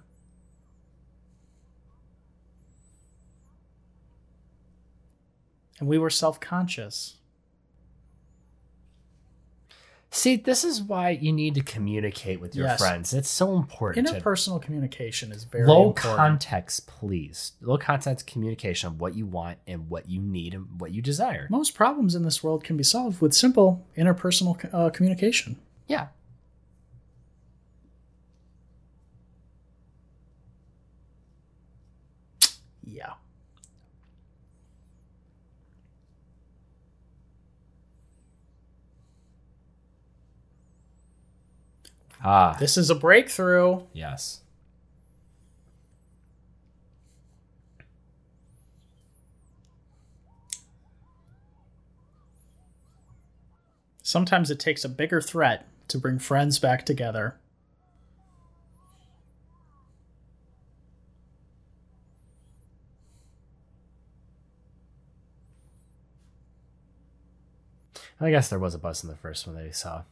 And we were self conscious. See, this is why you need to communicate with your Yes. friends. It's so important. to- Interpersonal communication is very low important. context, please. Low context communication of what you want and what you need and what you desire. Most problems in this world can be solved with simple interpersonal uh, communication. Yeah. Ah, This is a breakthrough. yes. Sometimes it takes a bigger threat to bring friends back together. I guess there was a bus in the first one that you saw.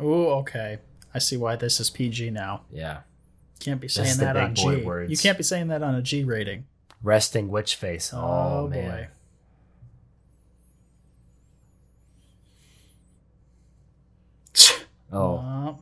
Ooh, okay. I see why this is PG now. Yeah. Can't be saying that on G. words. You can't be saying that on a G rating. Resting witch face. Oh, oh man. Oh. Uh,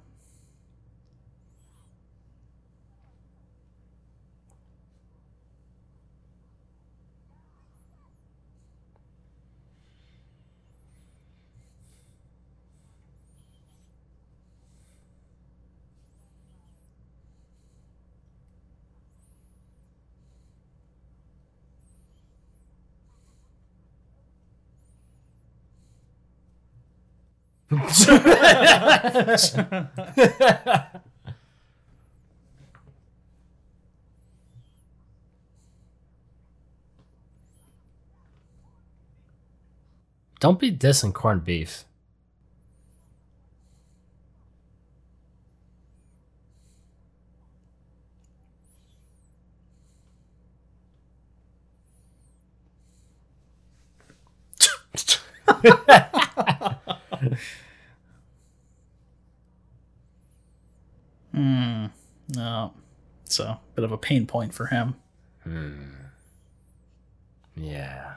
Don't be dissing corned beef. hmm. No. A bit of a pain point for him. Hmm. Yeah.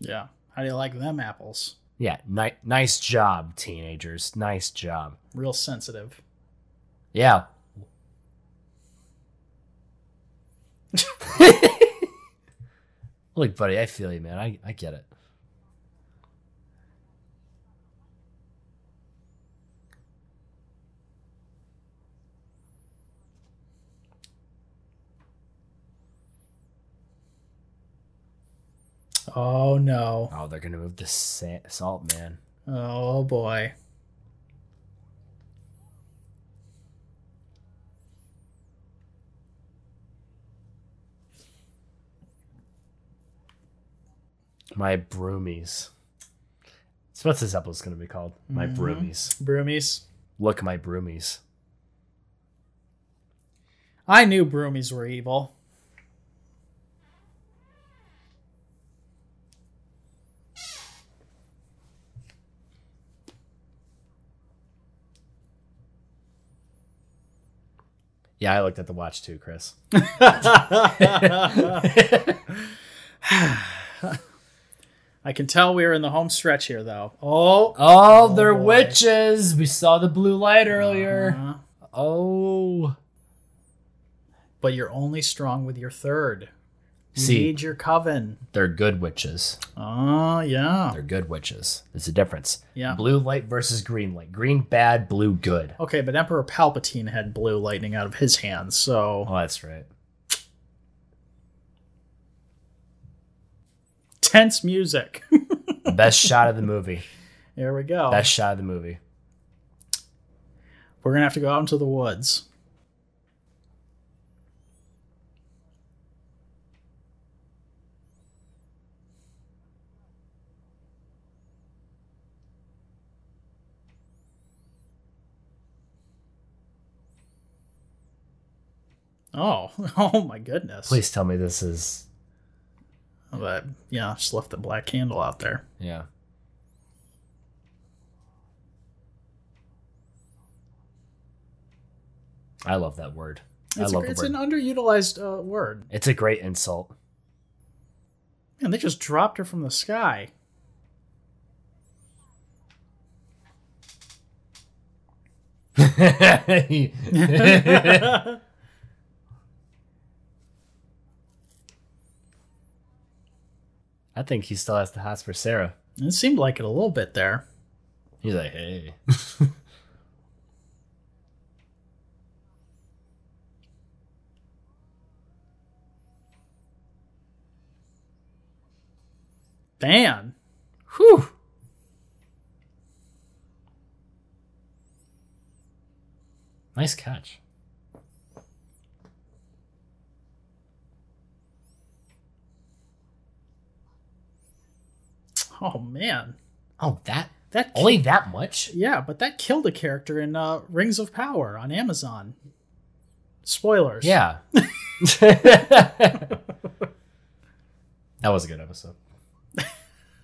Yeah. How do you like them apples? Yeah. Ni- nice job, teenagers. Nice job. Real sensitive. Yeah. Look, buddy, I feel you, man. I, I get it. Oh no. Oh, they're gonna move the sa- salt, man. Oh boy. My broomies. So what's this episode's gonna be called? My mm-hmm. broomies. Broomies. Look, my broomies. I knew broomies were evil. Yeah, I looked at the watch too, Chris. I can tell we're in the home stretch here, though. Oh, Oh, they're boy. witches. We saw the blue light earlier. Uh-huh. Oh. but you're only strong with your third. You See, need your coven. they're good witches. Oh, yeah. They're good witches. There's a difference. Yeah. Blue light versus green light. Green bad, blue good. Okay, but Emperor Palpatine had blue lightning out of his hands, so Oh, that's right. tense music. Best shot of the movie. There we go. Best shot of the movie. We're gonna have to go out into the woods. Oh, oh my goodness. Please tell me this is. But yeah, just left the black candle out there. Yeah. I love that word. I It's, love a, it's word. an underutilized uh, word. it's a great insult. And they just dropped her from the sky. I think he still has the hots for Sarah. It seemed like it a little bit there. He's like, hey. Man. Whew. Nice catch. Oh man. Oh, that That only that much? Yeah, but that killed a character in uh, Rings of Power on Amazon. Spoilers. Yeah. that was a good episode.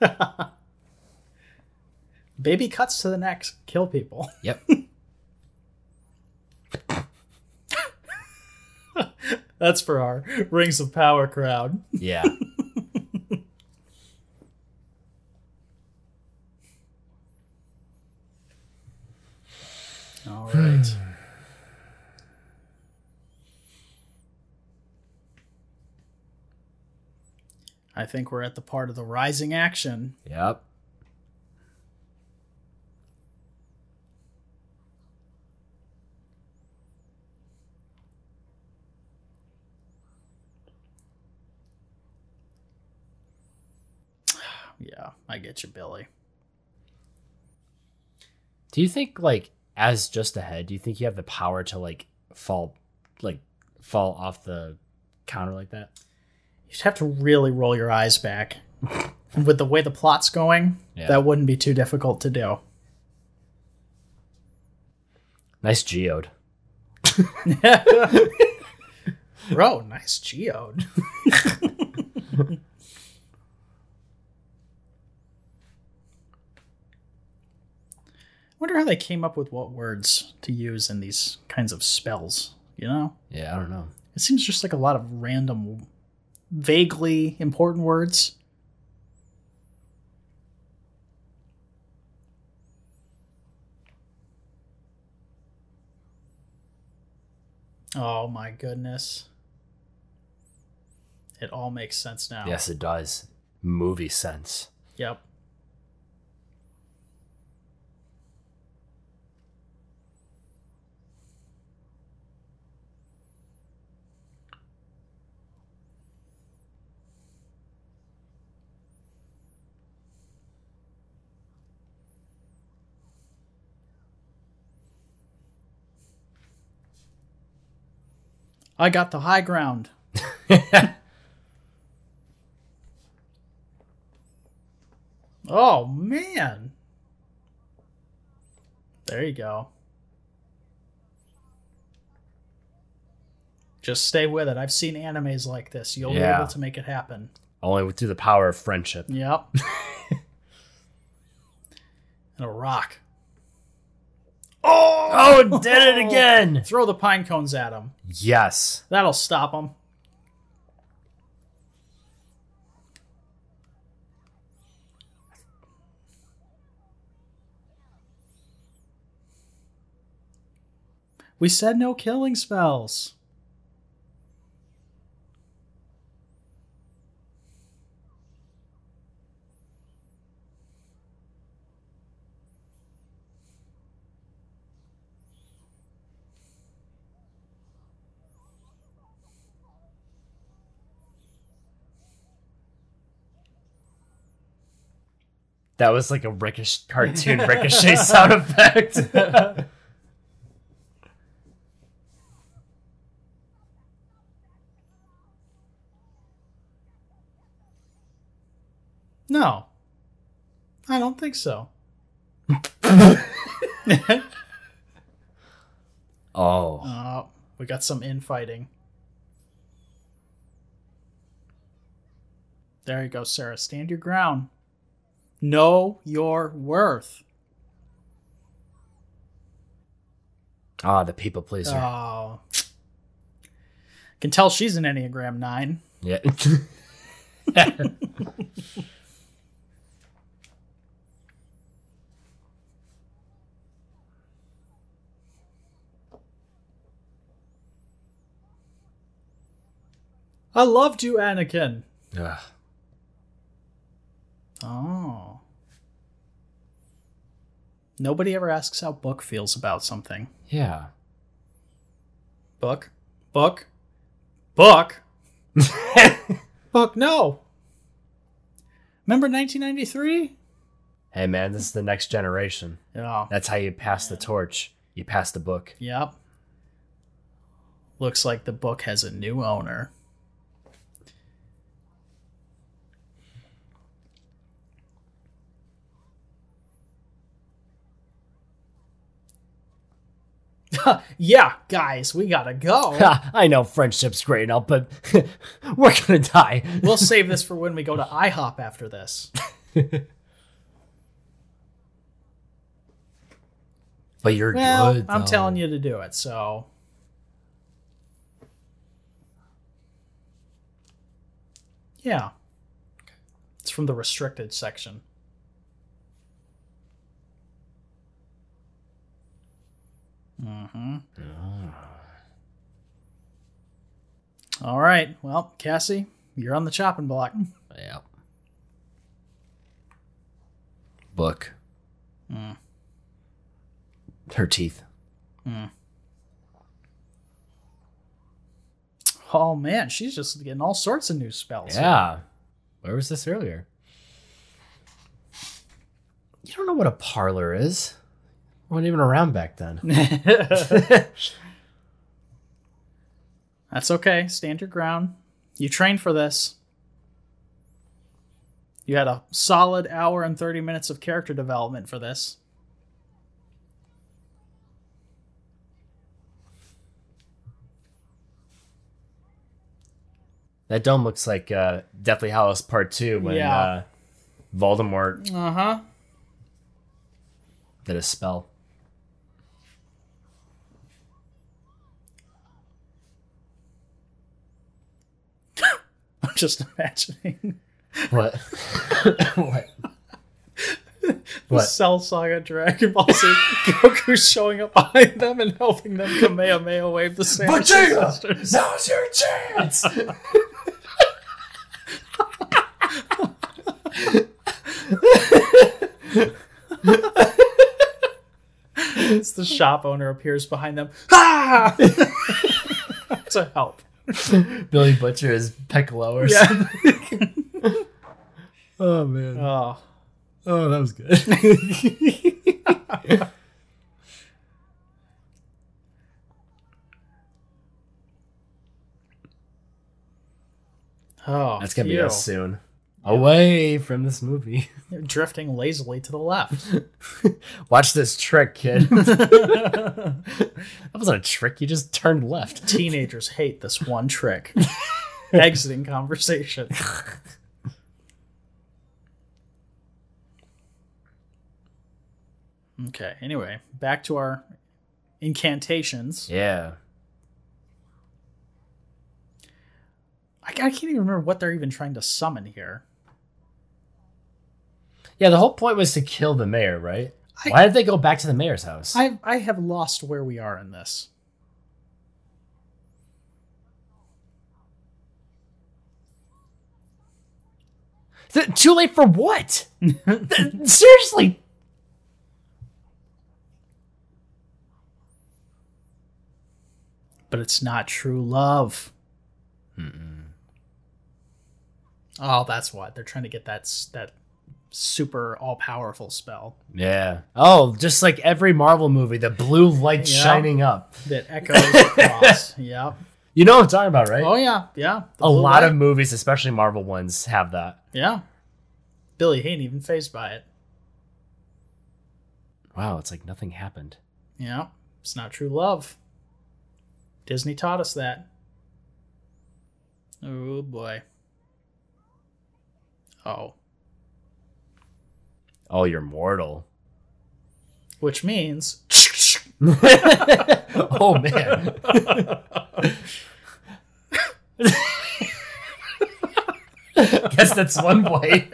Baby cuts to the neck, kill people. Yep. That's for our Rings of Power crowd. Yeah. All right. I think we're at the part of the rising action. yep. Yeah, I get you, Billy. Do you think like as just ahead, do you think you have the power to like fall like fall off the counter like that? You'd have to really roll your eyes back. With the way the plot's going, Yeah. that wouldn't be too difficult to do. Nice geode. Bro, nice geode. I wonder how they came up with what words to use in these kinds of spells, you know? Yeah, I don't know. It seems just like a lot of random, vaguely important words. Oh my goodness. It all makes sense now. Yes, it does. Movie sense. Yep. I got the high ground. Oh man. There you go. Just stay with it. I've seen animes like this. You'll be able to make it happen. Only through the power of friendship. Yep. and a rock. Oh, oh it did it again. Throw the pine cones at him. Yes. That'll stop him. We said no killing spells. That was like a ricochet cartoon ricochet sound effect. No. I don't think so. oh. Uh, we got some infighting. There you go, Sarah. Stand your ground. Know your worth. Ah, the people pleaser. Oh. Can tell she's an Enneagram 9. yeah. I loved you, Anakin. Ugh. Oh. Nobody ever asks how Book feels about something. Yeah. Book? Book? Book? Book, no. Remember 1993? Hey man, this is the next generation. Yeah. That's how you pass the torch. You pass the book. Yep. Looks like the book has a new owner. yeah, guys, we gotta go. I know friendship's great and all, but we're gonna die. we'll save this for when we go to IHOP after this. But you're Well, good. I'm though. telling you to do it, so. Yeah. It's from the restricted section. Mm-hmm. All right. Well, Cassie, you're on the chopping block. Yeah. Book. Mm. Her teeth. Oh man, she's just getting all sorts of new spells. Yeah. Where was this earlier? You don't know what a parlor is. We weren't even around back then. That's okay. Stand your ground. You trained for this. You had a solid hour and 30 minutes of character development for this. that dome looks like uh, Deathly Hallows Part 2 when Yeah. uh, Voldemort Uh huh. did a spell. Just imagining What? what? the What? Cell Saga Dragon Ball Z. Goku showing up behind them and helping them Kamehameha wave the Saiyan sisters. Now's your chance! It's the shop owner appears behind them. Ah! to help. Billy Butcher is Piccolo or Yeah. something. Oh, man. Oh. Oh, that was good. Oh, That's gonna be phew. us soon. Away from this movie. They're drifting lazily to the left. Watch this trick, kid. that wasn't a trick. You just turned left. Teenagers hate this one trick. Exiting conversation. Okay, anyway, back to our incantations. Yeah. I, I can't even remember what they're even trying to summon here. Yeah, the whole point was to kill the mayor, right? I- Why did they go back to the mayor's house? I I have lost where we are in this. Th- too late for what? Th- seriously. But it's not true love. Oh, that's what they're trying to get that that super all powerful spell Yeah. Oh, just like every Marvel movie, the blue light Yeah. shining up. that echoes across. Yep. You know what I'm talking about, right? Oh yeah, yeah. A lot light. of movies, especially Marvel ones, have that. yeah. Billy he ain't even phased by it. Wow, it's like nothing happened. Yeah, it's not true love. Disney taught us that. Oh boy. Oh, Oh, you're mortal. which means oh man. Guess that's one way.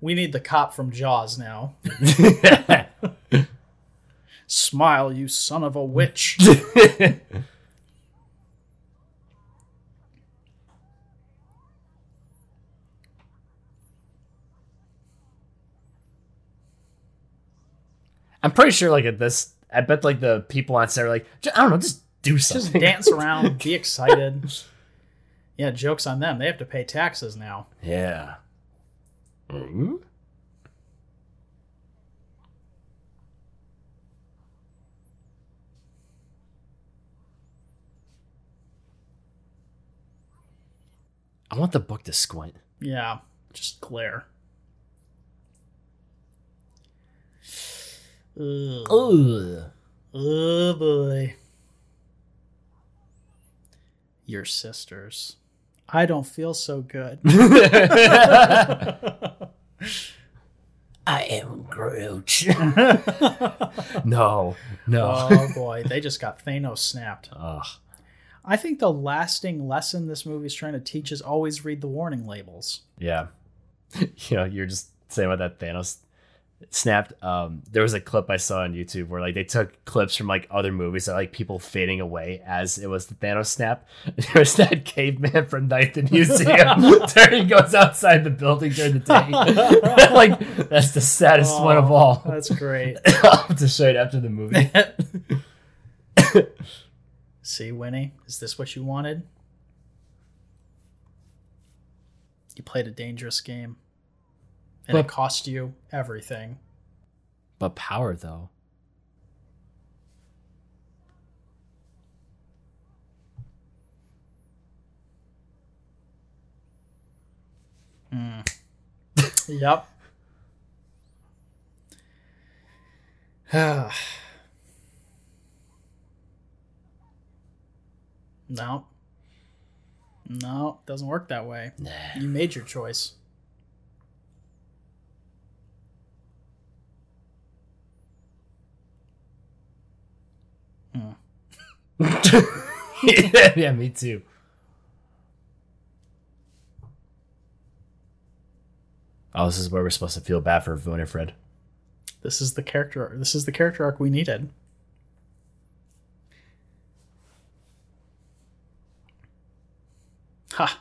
we need the cop from Jaws now. Smile, you son of a witch. I'm pretty sure, like at this, I bet like the people on set are like, I don't know, just do something, Just dance around, be excited. Yeah, jokes on them. They have to pay taxes now. Yeah. Hmm? I want the book to squint. Yeah, just glare. Ugh. Ugh. Oh boy. Your sisters. I don't feel so good. I am Groot. no, no. oh boy, they just got Thanos snapped. Ugh. I think the lasting lesson this movie's trying to teach is always read the warning labels. Yeah. You know, you're just saying about that Thanos snapped. Um, there was a clip I saw on YouTube where like they took clips from like other movies of like people fading away as it was the Thanos snap. There was that caveman from Night the Museum. Terry goes outside the building during the day. like that's the saddest one of Oh, all. That's great. I'll have to show it after the movie. See, Winnie, is this what you wanted? You played a dangerous game. And it But- cost you everything. But power though. Yep. no. No, it doesn't work that way. Nah. You made your choice. Yeah, yeah, me too. Oh, this is where we're supposed to feel bad for Winifred. This is the character this is the character arc we needed. Ha.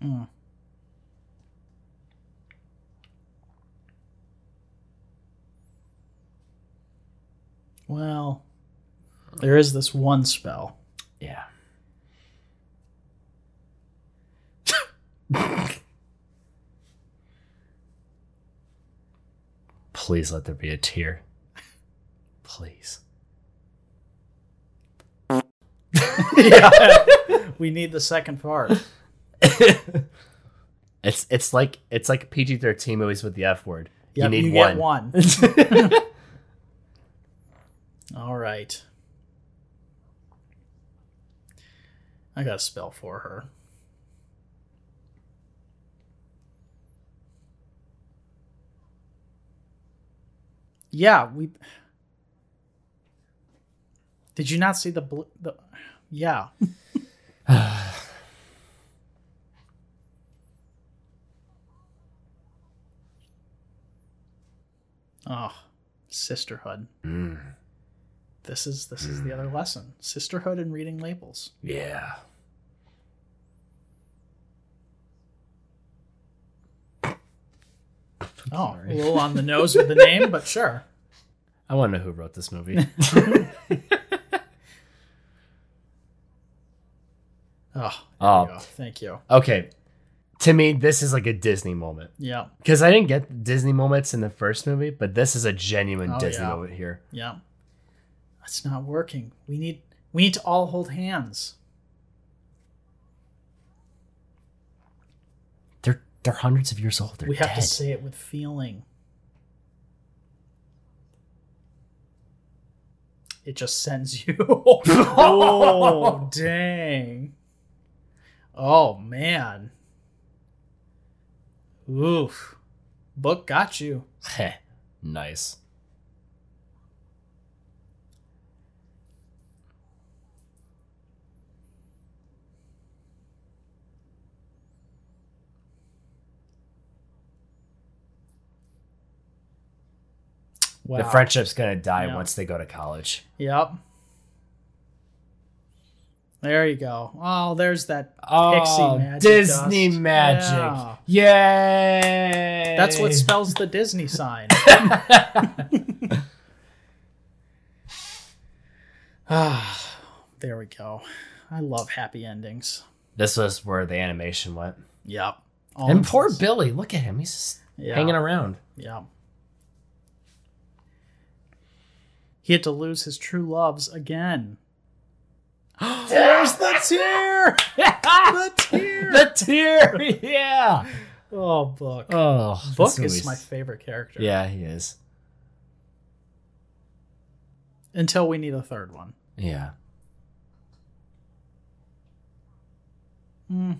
Hmm. Well, there is this one spell. Yeah. Please let there be a tear. Please. yeah. we need the second part. it's it's like it's like PG thirteen movies with the F word. Yep, you need get one. one. All right. I got a spell for her. Yeah, we. Did you not see the blue? the? Yeah. Oh, sisterhood. Mm, This is this is the hmm. other lesson. Sisterhood and reading labels. yeah. Oh, a little on the nose with the name, but sure. I want to know who wrote this movie. Oh, Oh. you um, thank you. okay. To me, this is like a Disney moment. Yeah, Because I didn't get Disney moments in the first movie, but this is a genuine Oh, Disney yeah. moment here. yeah. That's not working. We need we need to all hold hands. They're they're hundreds of years old. They're we have dead. to say it with feeling. It just sends you. oh, dang. Oh, man. Oof. Book got you. Nice. Wow. The friendship's gonna die Yeah. once they go to college. Yep. There you go. Oh, there's that Oh, magic. Disney dust. magic! Yeah. Yay! That's what spells the Disney sign. Ah, there we go. I love happy endings. this was where the animation went. Yep. All and poor. Billy, look at him. He's Yeah. hanging around. Yeah. He had to lose his true loves again. There's the tear. The tear. the tear! yeah! Oh, book. Oh, book is my favorite character. Yeah, he is. Until we need a third one. Yeah. Hmm.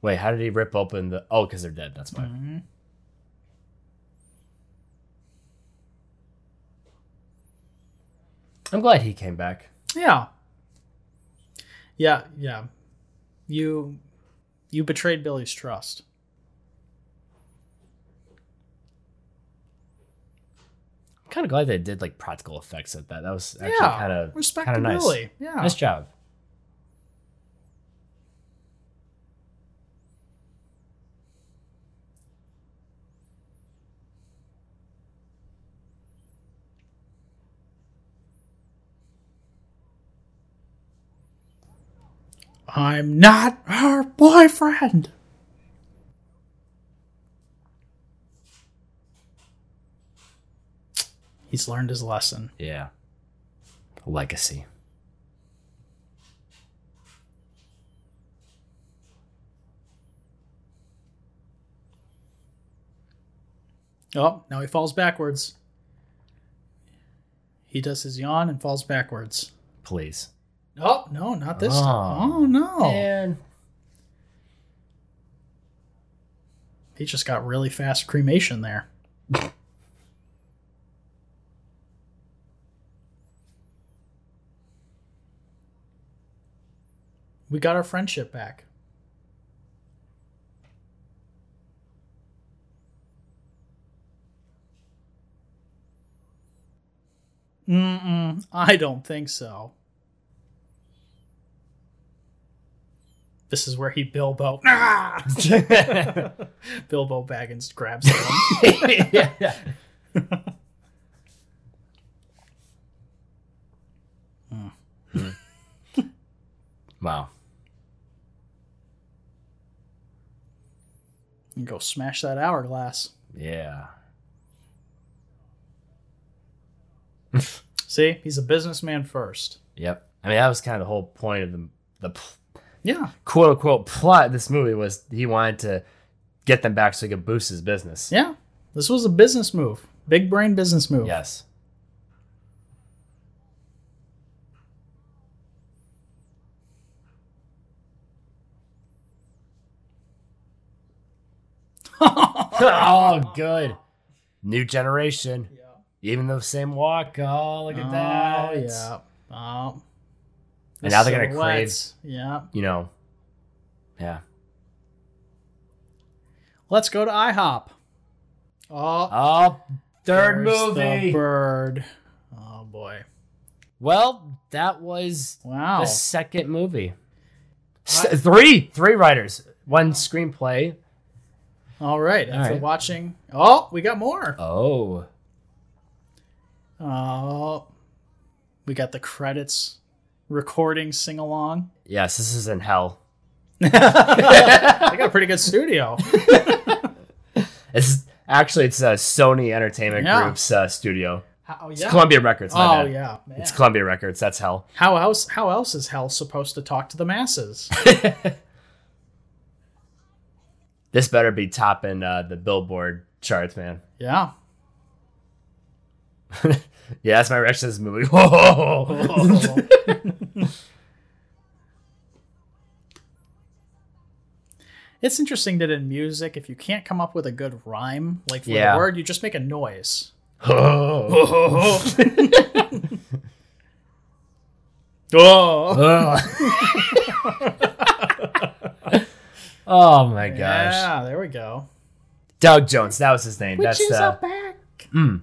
Wait, how did he rip open the? Oh, because they're dead. That's why. Mhm. I'm glad he came back. Yeah. Yeah, yeah. You you betrayed Billy's trust. I'm kind of glad they did like practical effects at that. That was actually yeah. kind of respect kind of nice. Yeah. Nice job. I'm not her boyfriend. He's learned his lesson. Yeah. Legacy. Oh, now he falls backwards. He does his yawn and falls backwards. Please. Oh, no, not this Oh. time. Oh, no. And He just got really fast cremation there. we got our friendship back. Mm-mm, I don't think so. This is where he Bilbo. Ah! Bilbo Baggins grabs him. yeah. wow. and go smash that hourglass. Yeah. See, he's a businessman first. Yep. I mean, that was kind of the whole point of the the p- Yeah. quote unquote plot this movie was he wanted to get them back so he could boost his business. Yeah. This was a business move. Big brain business move. Yes. oh, good. New generation. Yeah. Even the same walk. Oh, look at that. Oh, that. yeah. Oh. And now they're gonna crave, Silhouettes. Yeah. you know, yeah. Let's go to IHOP. Oh, Oh, third there's the movie. bird. Oh boy. Well, that was Wow. the second movie. Three, three writers, one screenplay. All right. After right. watching. Oh, we got more. Oh, Oh. We got the credits recording sing along. yes, this is in hell. They got a pretty good studio. It's actually it's a Sony Entertainment Yeah. Group's uh, studio. Oh It's yeah. Columbia Records. Oh bad. yeah. Man. It's Columbia Records. That's hell. How else? How else is hell supposed to talk to the masses? This better be topping uh, the Billboard charts, man. Yeah. Yeah, that's my reaction to this movie. Whoa. It's interesting that in music, if you can't come up with a good rhyme, like for Yeah. the word, you just make a noise. oh. Oh, my gosh. yeah, there we go. Doug Jones, that was his name. That's uh, back. mm.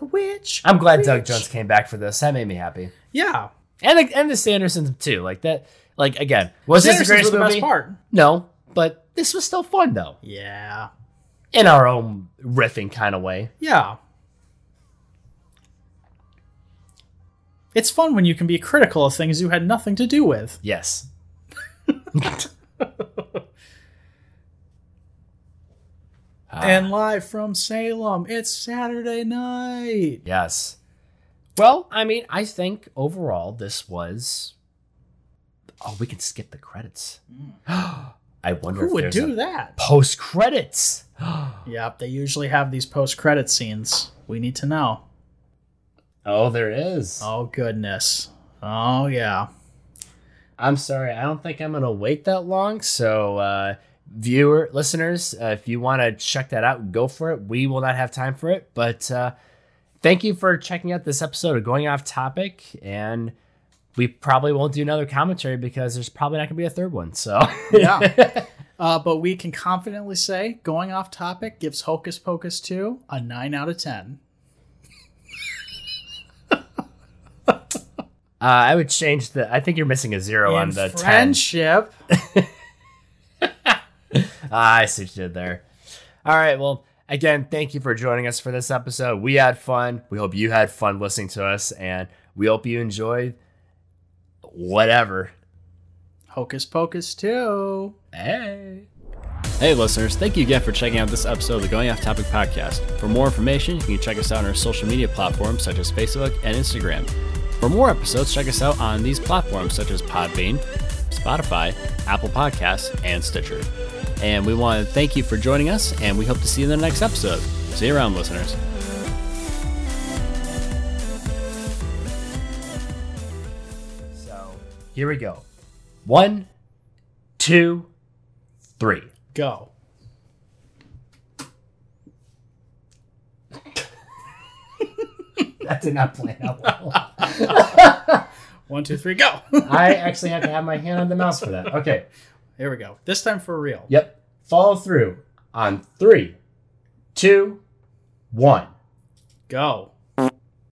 The witch. I'm glad Doug. Jones came back for this. That made me happy. Yeah, And the, and the Sandersons too. Like that like again, was this the greatest the movie? best part. No, but this was still fun though. Yeah, In our own riffing kind of way. yeah. It's fun when you can be critical of things you had nothing to do with. Yes. Ah, And live from Salem, it's Saturday night. yes. Well, I mean, I think overall this was. Oh, we can skip the credits. I wonder Who if would do a that? post credits. Yep, they usually have these post-credit scenes. We need to know. oh, there is. Oh goodness. Oh yeah. I'm sorry, I don't think I'm gonna wait that long. So, uh, viewer, listeners, uh, if you want to check that out, go for it. We will not have time for it, but uh, thank you for checking out this episode of Going Off Topic. And we probably won't do another commentary because there's probably not gonna be a third one. So, Yeah. uh, but we can confidently say, going off topic, gives Hocus Pocus 2 a 9 out of 10. Uh, I would change the. I think you're missing a zero on the ten. friendship. Ah, I see what you did there. All right. Well, again, thank you for joining us for this episode. We had fun. We hope you had fun listening to us, and we hope you enjoyed whatever. Hocus Pocus 2. Hey. Hey, listeners, thank you again for checking out this episode of the Going Off Topic podcast. For more information, you can check us out on our social media platforms such as Facebook and Instagram. For more episodes, check us out on these platforms such as Podbean, Spotify, Apple Podcasts, and Stitcher. And we want to thank you for joining us, and we hope to see you in the next episode. See you around, listeners. So here we go. One, two, three. Go. That did not plan out well. One, two, three, go. I actually have to have my hand on the mouse for that. Okay. Here we go. This time for real. Yep. Follow through on three, two, one. Go.